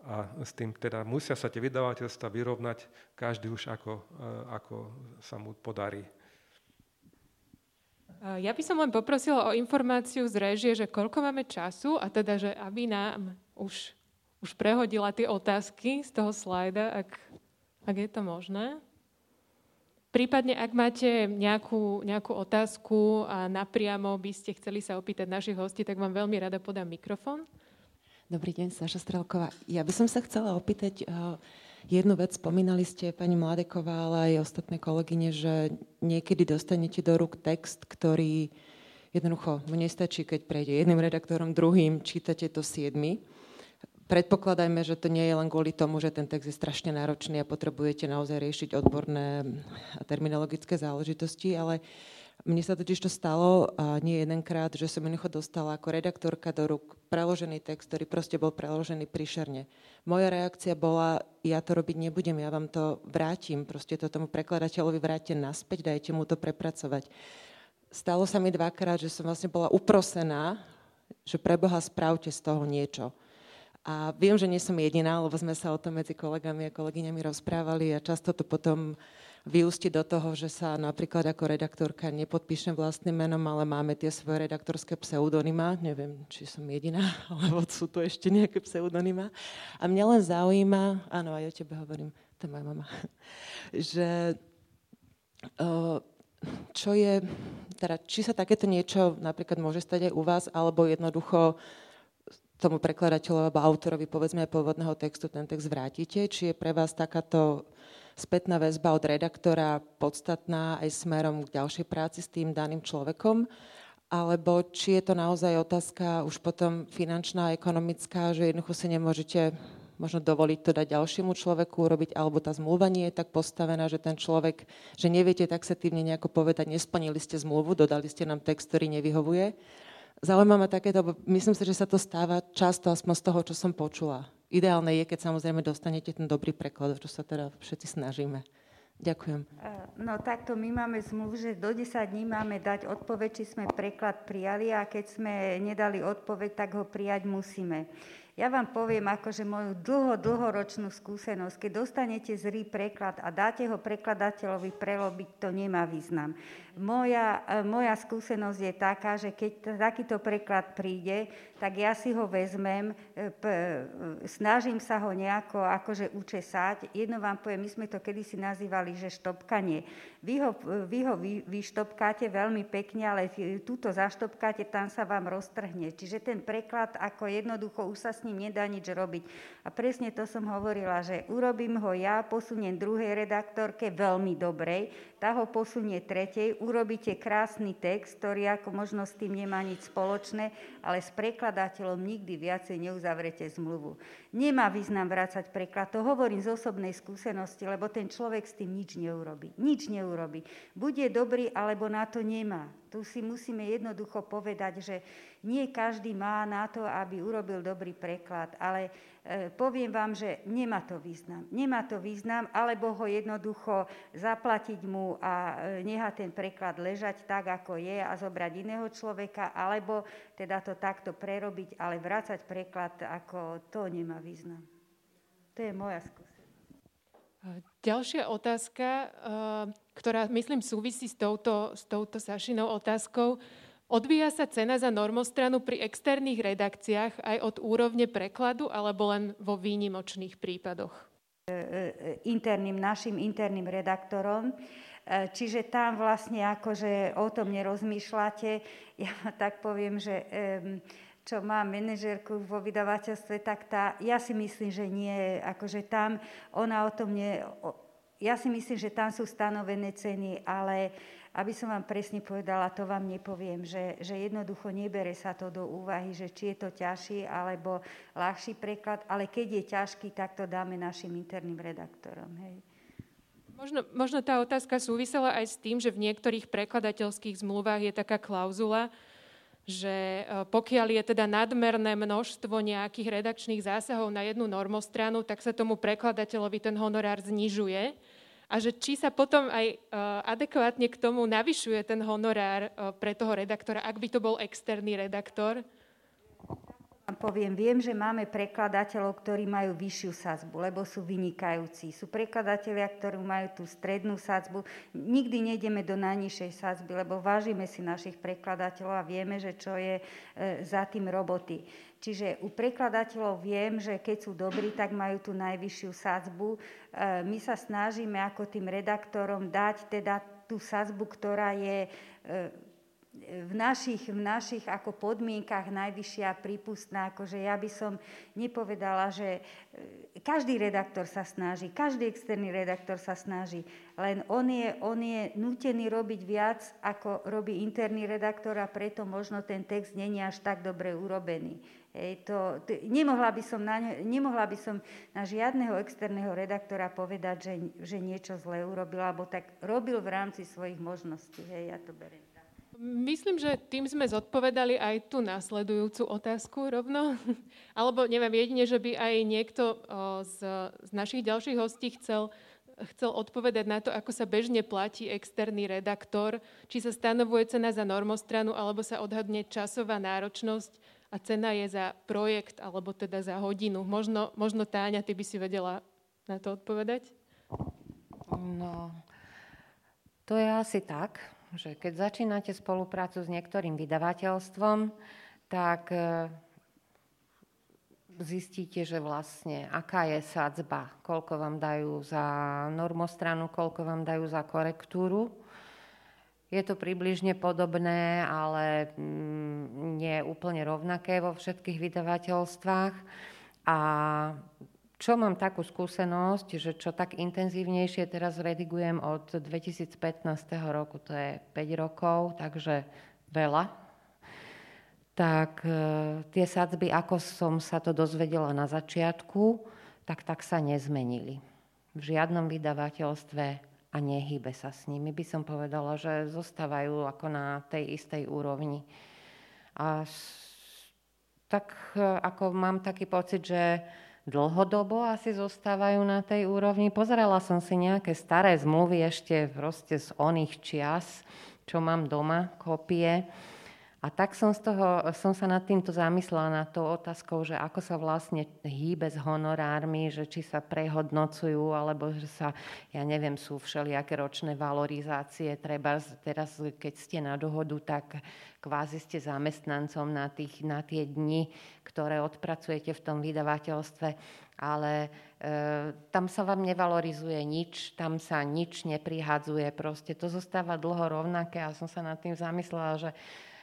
a s tým teda musia sa tie vydavateľstva vyrovnať, každý už ako, e, ako sa mu podarí. Ja by som len poprosila o informáciu z režie, že koľko máme času a teda, že aby nám už už prehodila tie otázky z toho slajda, ak, ak je to možné. Prípadne, ak máte nejakú, nejakú otázku a napriamo by ste chceli sa opýtať našich hostí, tak vám veľmi rada podám mikrofón. Dobrý deň, Saša Strelková. Ja by som sa chcela opýtať uh, jednu vec. Spomínali ste, pani Mladeková, ale aj ostatné kolegyne, že niekedy dostanete do rúk text, ktorý jednoducho mu nestačí, keď prejde jedným redaktorom, druhým, čítate to siedmi Predpokladajme, že to nie je len kvôli tomu, že ten text je strašne náročný a potrebujete naozaj riešiť odborné a terminologické záležitosti, ale mne sa totiž to stalo a nie jedenkrát, že som jednoducho dostala ako redaktorka do rúk preložený text, ktorý proste bol preložený príšerne. Moja reakcia bola, ja to robiť nebudem, ja vám to vrátim, proste to tomu prekladateľovi vráte naspäť, dajte mu to prepracovať. Stalo sa mi dvakrát, že som vlastne bola uprosená, že preboha spravte z toho niečo. A viem, že nie som jediná, lebo sme sa o tom medzi kolegami a kolegyňami rozprávali a často to potom vyústi do toho, že sa napríklad ako redaktorka nepodpíšem vlastným menom, ale máme tie svoje redaktorské pseudonymá. Neviem, či som jediná, alebo sú tu ešte nejaké pseudonymá. A mňa len zaujíma, áno, aj o tebe hovorím, to je moja mama, že čo je, teda, či sa takéto niečo napríklad môže stať aj u vás, alebo jednoducho tomu prekladateľovi alebo autorovi povedzme pôvodného textu ten text vrátite? Či je pre vás takáto spätná väzba od redaktora podstatná aj smerom k ďalšej práci s tým daným človekom? Alebo či je to naozaj otázka už potom finančná ekonomická, že jednoducho si nemôžete možno dovoliť to dať ďalšiemu človeku urobiť, alebo tá zmluva nie je tak postavená, že ten človek, že neviete taxatívne nejako povedať, nesplnili ste zmluvu, dodali ste nám text, ktorý nevyhovuje, Zaujíma ma takéto, myslím si, že sa to stáva často, aspoň z toho, čo som počula. Ideálne je, keď samozrejme dostanete ten dobrý preklad, čo sa teda všetci snažíme. Ďakujem. No takto my máme zmluv, že do 10 dní máme dať odpoveď, či sme preklad prijali a keď sme nedali odpoveď, tak ho prijať musíme. Ja vám poviem akože moju dlho, dlhoročnú skúsenosť. Keď dostanete zrý preklad a dáte ho prekladateľovi prelobiť, to nemá význam. Moja, e, moja skúsenosť je taká, že keď takýto preklad príde, tak ja si ho vezmem, e, p, e, snažím sa ho nejako akože učesať. Jedno vám poviem, my sme to kedysi nazývali, že štopkanie. Vy ho, vy ho vy, vyštopkáte veľmi pekne, ale túto zaštopkáte, tam sa vám roztrhne. Čiže ten preklad ako jednoducho už sa s ním nedá nič robiť. A presne to som hovorila, že urobím ho ja, posuniem druhej redaktorke veľmi dobrej, tá ho posunie tretej, urobíte krásny text, ktorý ako možno s tým nemá nič spoločné, ale s prekladateľom nikdy viacej neuzavrete zmluvu. Nemá význam vrácať preklad. To hovorím z osobnej skúsenosti, lebo ten človek s tým nič neurobi. Nič neurobi. Bude dobrý, alebo na to nemá. Tu si musíme jednoducho povedať, že nie každý má na to, aby urobil dobrý preklad, ale e, poviem vám, že nemá to význam. Nemá to význam, alebo ho jednoducho zaplatiť mu a e, nehať ten preklad ležať tak, ako je a zobrať iného človeka, alebo teda to takto prerobiť, ale vrácať preklad, ako to nemá význam. To je moja skúsenosť. Ďalšia otázka, e, ktorá myslím súvisí s touto, s touto Sašinou otázkou, Odvíja sa cena za normostranu pri externých redakciách aj od úrovne prekladu alebo len vo výnimočných prípadoch? E, e, interným, našim interným redaktorom. E, čiže tam vlastne akože o tom nerozmýšľate. Ja tak poviem, že čo má manažérku vo vydavateľstve, tak tá, ja si myslím, že nie, akože tam ona o tom nie, ja si myslím, že tam sú stanovené ceny, ale aby som vám presne povedala, to vám nepoviem, že, že jednoducho nebere sa to do úvahy, že či je to ťažší alebo ľahší preklad, ale keď je ťažký, tak to dáme našim interným redaktorom. Hej. Možno, možno tá otázka súvisela aj s tým, že v niektorých prekladateľských zmluvách je taká klauzula, že e, pokiaľ je teda nadmerné množstvo nejakých redakčných zásahov na jednu normostranu, tak sa tomu prekladateľovi ten honorár znižuje a že či sa potom aj uh, adekvátne k tomu navyšuje ten honorár uh, pre toho redaktora, ak by to bol externý redaktor? Poviem, viem, že máme prekladateľov, ktorí majú vyššiu sadzbu, lebo sú vynikajúci. Sú prekladatelia, ktorí majú tú strednú sadzbu. Nikdy nejdeme do najnižšej sadzby, lebo vážime si našich prekladateľov a vieme, že čo je e, za tým roboty. Čiže u prekladateľov viem, že keď sú dobrí, tak majú tú najvyššiu sadzbu. E, my sa snažíme ako tým redaktorom dať teda tú sadzbu, ktorá je e, v našich, v našich ako podmienkach najvyššia prípustná. Akože ja by som nepovedala, že e, každý redaktor sa snaží, každý externý redaktor sa snaží, len on je, on je nutený robiť viac, ako robí interný redaktor a preto možno ten text není až tak dobre urobený. Hej, to, to, nemohla, by som na, nemohla by som na žiadneho externého redaktora povedať, že, že niečo zle urobil, alebo tak robil v rámci svojich možností. Hej, ja to beriem. Myslím, že tým sme zodpovedali aj tú následujúcu otázku rovno. Alebo neviem, jedine, že by aj niekto z, z našich ďalších hostí chcel, chcel odpovedať na to, ako sa bežne platí externý redaktor, či sa stanovuje cena za normostranu, alebo sa odhadne časová náročnosť a cena je za projekt, alebo teda za hodinu. Možno, možno Táňa, ty by si vedela na to odpovedať? No, to je asi tak že keď začínate spoluprácu s niektorým vydavateľstvom, tak e, zistíte, že vlastne aká je sadzba, koľko vám dajú za normostranu, koľko vám dajú za korektúru. Je to približne podobné, ale mm, nie úplne rovnaké vo všetkých vydavateľstvách. A čo mám takú skúsenosť, že čo tak intenzívnejšie teraz redigujem od 2015. roku, to je 5 rokov, takže veľa, tak e, tie sadzby, ako som sa to dozvedela na začiatku, tak tak sa nezmenili. V žiadnom vydavateľstve a nehybe sa s nimi. By som povedala, že zostávajú ako na tej istej úrovni. A tak e, ako mám taký pocit, že dlhodobo asi zostávajú na tej úrovni. Pozerala som si nejaké staré zmluvy ešte proste z oných čias, čo mám doma, kopie. A tak som, z toho, som sa nad týmto zamyslela, nad tou otázkou, že ako sa vlastne hýbe s honorármi, že či sa prehodnocujú, alebo že sa, ja neviem, sú všelijaké ročné valorizácie. Treba teraz, keď ste na dohodu, tak kvázi ste zamestnancom na, tých, na tie dni, ktoré odpracujete v tom vydavateľstve, ale e, tam sa vám nevalorizuje nič, tam sa nič neprihadzuje, proste to zostáva dlho rovnaké a som sa nad tým zamyslela, že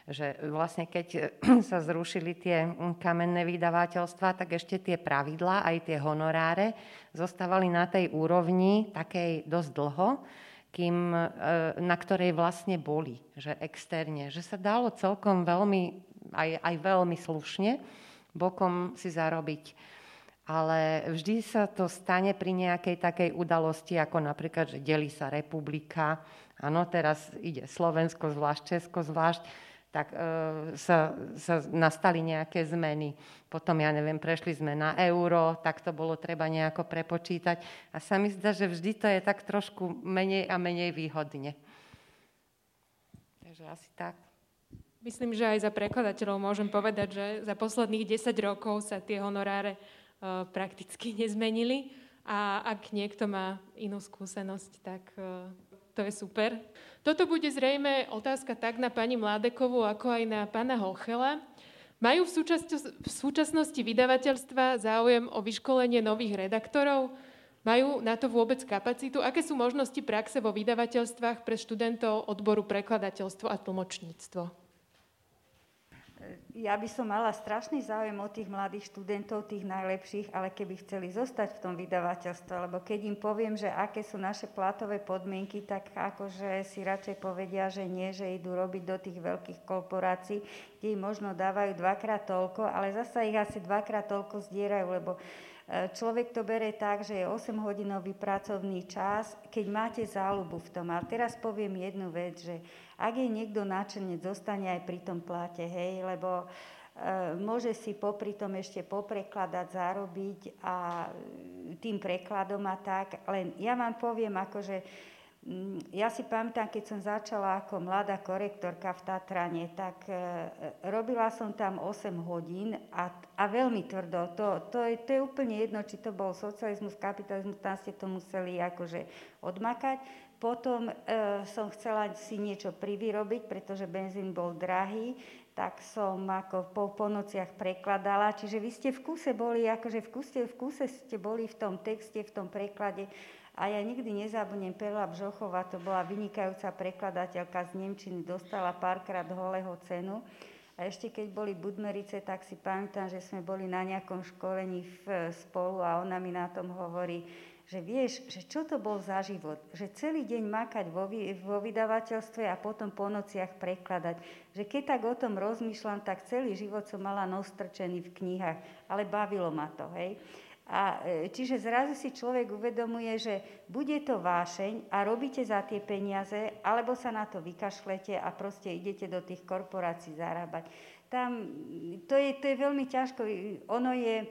že vlastne keď sa zrušili tie kamenné vydavateľstva, tak ešte tie pravidlá, aj tie honoráre zostávali na tej úrovni takej dosť dlho, kým, e, na ktorej vlastne boli, že externe, že sa dalo celkom veľmi, aj, aj veľmi slušne bokom si zarobiť. Ale vždy sa to stane pri nejakej takej udalosti, ako napríklad, že delí sa republika. Áno, teraz ide Slovensko zvlášť, Česko zvlášť tak e, sa, sa nastali nejaké zmeny. Potom, ja neviem, prešli sme na euro, tak to bolo treba nejako prepočítať. A sa mi zdá, že vždy to je tak trošku menej a menej výhodne. Takže asi tak. Myslím, že aj za prekladateľov môžem povedať, že za posledných 10 rokov sa tie honoráre uh, prakticky nezmenili a ak niekto má inú skúsenosť, tak uh, to je super. Toto bude zrejme otázka tak na pani Mládekovú, ako aj na pána Hochela. Majú v, v súčasnosti vydavateľstva záujem o vyškolenie nových redaktorov? Majú na to vôbec kapacitu? Aké sú možnosti praxe vo vydavateľstvách pre študentov odboru prekladateľstvo a tlmočníctvo? Ja by som mala strašný záujem o tých mladých študentov, tých najlepších, ale keby chceli zostať v tom vydavateľstve, lebo keď im poviem, že aké sú naše platové podmienky, tak akože si radšej povedia, že nie, že idú robiť do tých veľkých korporácií, kde im možno dávajú dvakrát toľko, ale zasa ich asi dvakrát toľko zdierajú, lebo Človek to bere tak, že je 8-hodinový pracovný čas, keď máte záľubu v tom. A teraz poviem jednu vec, že ak je niekto náčelne, zostane aj pri tom plate, hej, lebo e, môže si popri tom ešte poprekladať, zarobiť a tým prekladom a tak. Len ja vám poviem, akože ja si pamätám, keď som začala ako mladá korektorka v Tatrane, tak e, robila som tam 8 hodín a, a veľmi tvrdo. To, to, je, to je úplne jedno, či to bol socializmus, kapitalizmus, tam ste to museli akože odmakať. Potom e, som chcela si niečo privyrobiť, pretože benzín bol drahý, tak som ako po, po nociach prekladala. Čiže vy ste v kuse boli, akože v kuse, v kuse ste boli v tom texte, v tom preklade. A ja nikdy nezabudnem, Perla Bžochová, to bola vynikajúca prekladateľka z Nemčiny, dostala párkrát holého cenu. A ešte keď boli Budmerice, tak si pamätám, že sme boli na nejakom školení v, spolu a ona mi na tom hovorí, že vieš, že čo to bol za život, že celý deň makať vo, vo vydavateľstve a potom po nociach prekladať. Že keď tak o tom rozmýšľam, tak celý život som mala nostrčený v knihách, ale bavilo ma to, hej. A e, čiže zrazu si človek uvedomuje, že bude to vášeň a robíte za tie peniaze, alebo sa na to vykašlete a proste idete do tých korporácií zarábať. Tam, to je, to je veľmi ťažko. Ono je,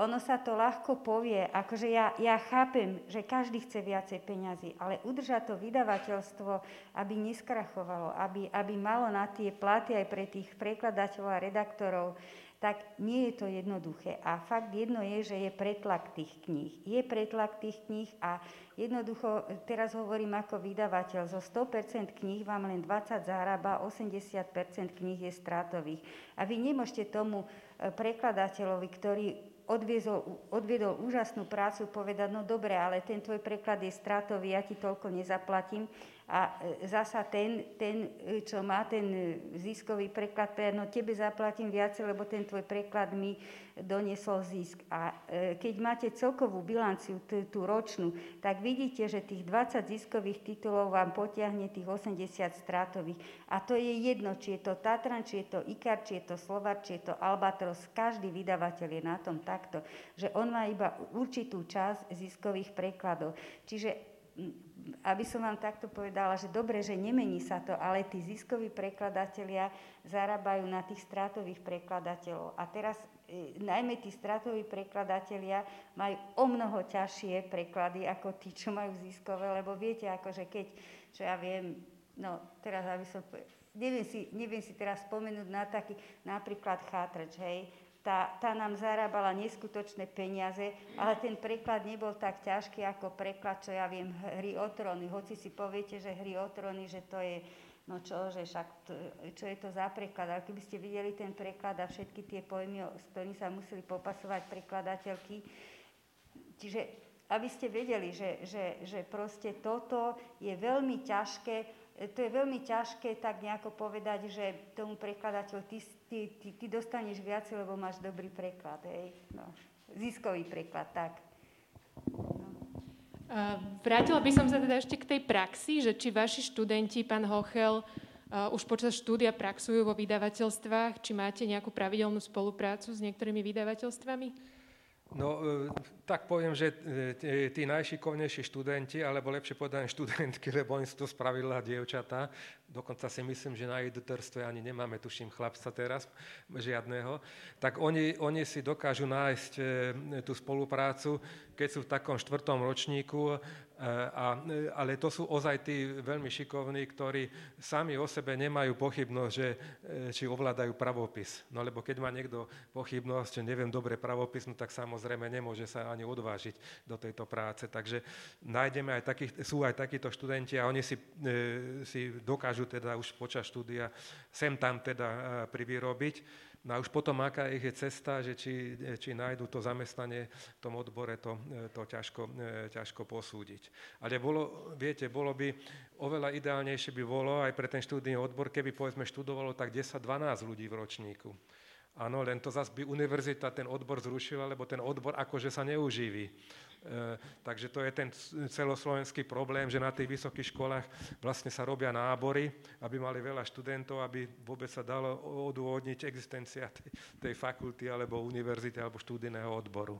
ono sa to ľahko povie, akože ja, ja chápem, že každý chce viacej peňazí, ale udržať to vydavateľstvo, aby neskrachovalo, aby, aby malo na tie platy aj pre tých prekladateľov a redaktorov, tak nie je to jednoduché. A fakt jedno je, že je pretlak tých kníh. Je pretlak tých kníh a jednoducho, teraz hovorím ako vydavateľ, zo 100% kníh vám len 20 zarába, 80% kníh je stratových. A vy nemôžete tomu e, prekladateľovi, ktorý odviezol, odviedol úžasnú prácu, povedať, no dobre, ale ten tvoj preklad je stratový, ja ti toľko nezaplatím, a e, zasa ten, ten, e, čo má ten e, ziskový preklad, no tebe zaplatím viacej, lebo ten tvoj preklad mi doniesol zisk. A keď máte celkovú bilanciu, tú, tú ročnú, tak vidíte, že tých 20 ziskových titulov vám potiahne tých 80 stratových. A to je jedno, či je to Tatran, či je to Ikar, či je to Slovar, či je to Albatros. Každý vydavateľ je na tom takto, že on má iba určitú časť ziskových prekladov. Čiže aby som vám takto povedala, že dobre, že nemení sa to, ale tí ziskoví prekladatelia zarábajú na tých stratových prekladateľov. A teraz e, najmä tí stratoví prekladatelia majú o mnoho ťažšie preklady ako tí, čo majú ziskové, lebo viete, akože keď, čo ja viem, no teraz aby som neviem si, neviem si teraz spomenúť na taký, napríklad chátrač, hej, tá, tá nám zarábala neskutočné peniaze, ale ten preklad nebol tak ťažký ako preklad, čo ja viem, hry o tróny. Hoci si poviete, že hry o tróny, že to je, no čo, že však, to, čo je to za preklad. Ale keby ste videli ten preklad a všetky tie pojmy, s ktorými sa museli popasovať prekladateľky, čiže aby ste vedeli, že, že, že proste toto je veľmi ťažké to je veľmi ťažké tak nejako povedať, že tomu prekladateľu ty, ty, ty, ty dostaneš viac, lebo máš dobrý preklad. Hej? No, ziskový preklad, tak. No. Vrátila by som sa teda ešte k tej praxi, že či vaši študenti, pán Hochel, uh, už počas štúdia praxujú vo vydavateľstvách, či máte nejakú pravidelnú spoluprácu s niektorými vydavateľstvami? No, e, tak poviem, že e, tí najšikovnejší študenti, alebo lepšie povedané študentky, lebo oni sú to spravidla dievčatá, dokonca si myslím, že na editorstve ani nemáme, tuším, chlapca teraz, žiadného, tak oni, oni si dokážu nájsť e, tú spoluprácu, keď sú v takom štvrtom ročníku a, ale to sú ozaj tí veľmi šikovní, ktorí sami o sebe nemajú pochybnosť, že, e, či ovládajú pravopis. No lebo keď má niekto pochybnosť, že neviem dobre pravopis, no tak samozrejme nemôže sa ani odvážiť do tejto práce. Takže nájdeme aj takých, sú aj takíto študenti a oni si, e, si dokážu teda už počas štúdia sem tam teda e, privyrobiť. No a už potom, aká ich je cesta, že či, či nájdu to zamestnanie v tom odbore, to, to ťažko, ťažko posúdiť. Ale bolo, viete, bolo by oveľa ideálnejšie by bolo aj pre ten študijný odbor, keby povedzme študovalo tak 10-12 ľudí v ročníku. Áno, len to zase by univerzita ten odbor zrušila, lebo ten odbor akože sa neuživí. E, takže to je ten celoslovenský problém, že na tých vysokých školách vlastne sa robia nábory, aby mali veľa študentov, aby vôbec sa dalo odôvodniť existencia tej, tej fakulty alebo univerzity alebo študijného odboru.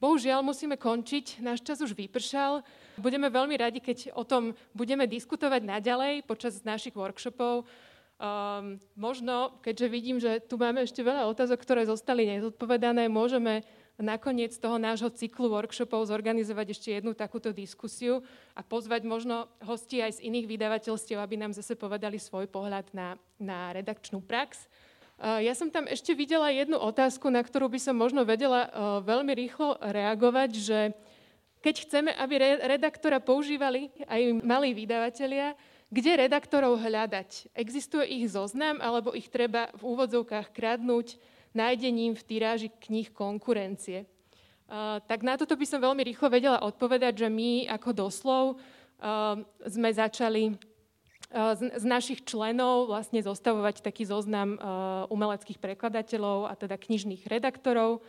Bohužiaľ musíme končiť, náš čas už vypršal. Budeme veľmi radi, keď o tom budeme diskutovať naďalej počas našich workshopov. Um, možno, keďže vidím, že tu máme ešte veľa otázok, ktoré zostali nezodpovedané, môžeme nakoniec toho nášho cyklu workshopov zorganizovať ešte jednu takúto diskusiu a pozvať možno hosti aj z iných vydavateľstiev, aby nám zase povedali svoj pohľad na, na redakčnú prax. Ja som tam ešte videla jednu otázku, na ktorú by som možno vedela veľmi rýchlo reagovať, že keď chceme, aby redaktora používali aj malí vydavatelia, kde redaktorov hľadať? Existuje ich zoznam, alebo ich treba v úvodzovkách kradnúť nájdením v tiráži kníh konkurencie. Uh, tak na toto by som veľmi rýchlo vedela odpovedať, že my ako doslov uh, sme začali uh, z, z našich členov vlastne zostavovať taký zoznam umeleckých prekladateľov a teda knižných redaktorov.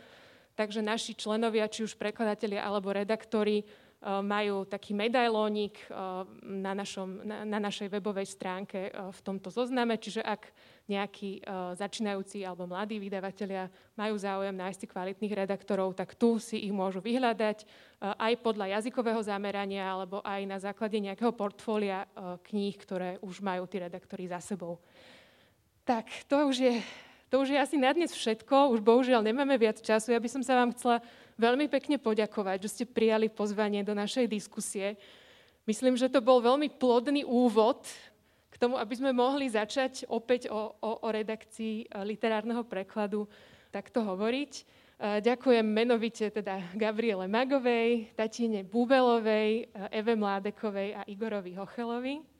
Takže naši členovia, či už prekladatelia alebo redaktori, majú taký medailónik na, našom, na, na našej webovej stránke v tomto zozname, čiže ak nejakí začínajúci alebo mladí vydavatelia majú záujem nájsť si kvalitných redaktorov, tak tu si ich môžu vyhľadať aj podľa jazykového zamerania alebo aj na základe nejakého portfólia kníh, ktoré už majú tí redaktori za sebou. Tak, to už je, to už je asi na dnes všetko. Už bohužiaľ nemáme viac času. Ja by som sa vám chcela veľmi pekne poďakovať, že ste prijali pozvanie do našej diskusie. Myslím, že to bol veľmi plodný úvod k tomu, aby sme mohli začať opäť o, o, o redakcii e, literárneho prekladu takto hovoriť. E, ďakujem menovite teda Gabriele Magovej, Tatine Búbelovej, e, Eve Mládekovej a Igorovi Hochelovi.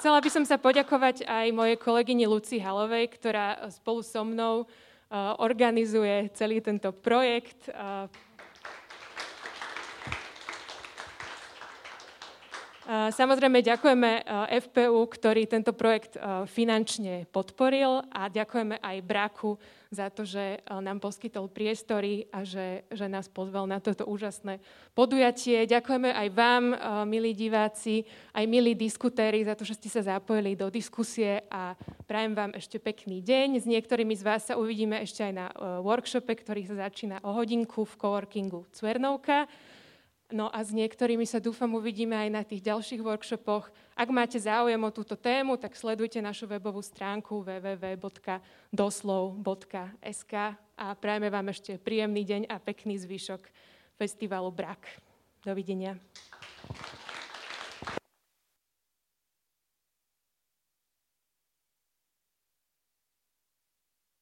Chcela by som sa poďakovať aj mojej kolegyni Luci Halovej, ktorá spolu so mnou organizuje celý tento projekt. Samozrejme ďakujeme FPU, ktorý tento projekt finančne podporil a ďakujeme aj Braku za to, že eh, nám poskytol priestory a že, že nás pozval na toto úžasné podujatie. Ďakujeme aj vám, milí diváci, aj milí diskutéri, za to, že ste sa zapojili do diskusie a prajem vám ešte pekný deň. S niektorými z vás sa uvidíme ešte aj na workshope, ktorý sa začína o hodinku v coworkingu Cvernovka. No a s niektorými sa dúfam uvidíme aj na tých ďalších workshopoch. Ak máte záujem o túto tému, tak sledujte našu webovú stránku www.doslov.sk a prajeme vám ešte príjemný deň a pekný zvyšok festivalu Brak. Dovidenia.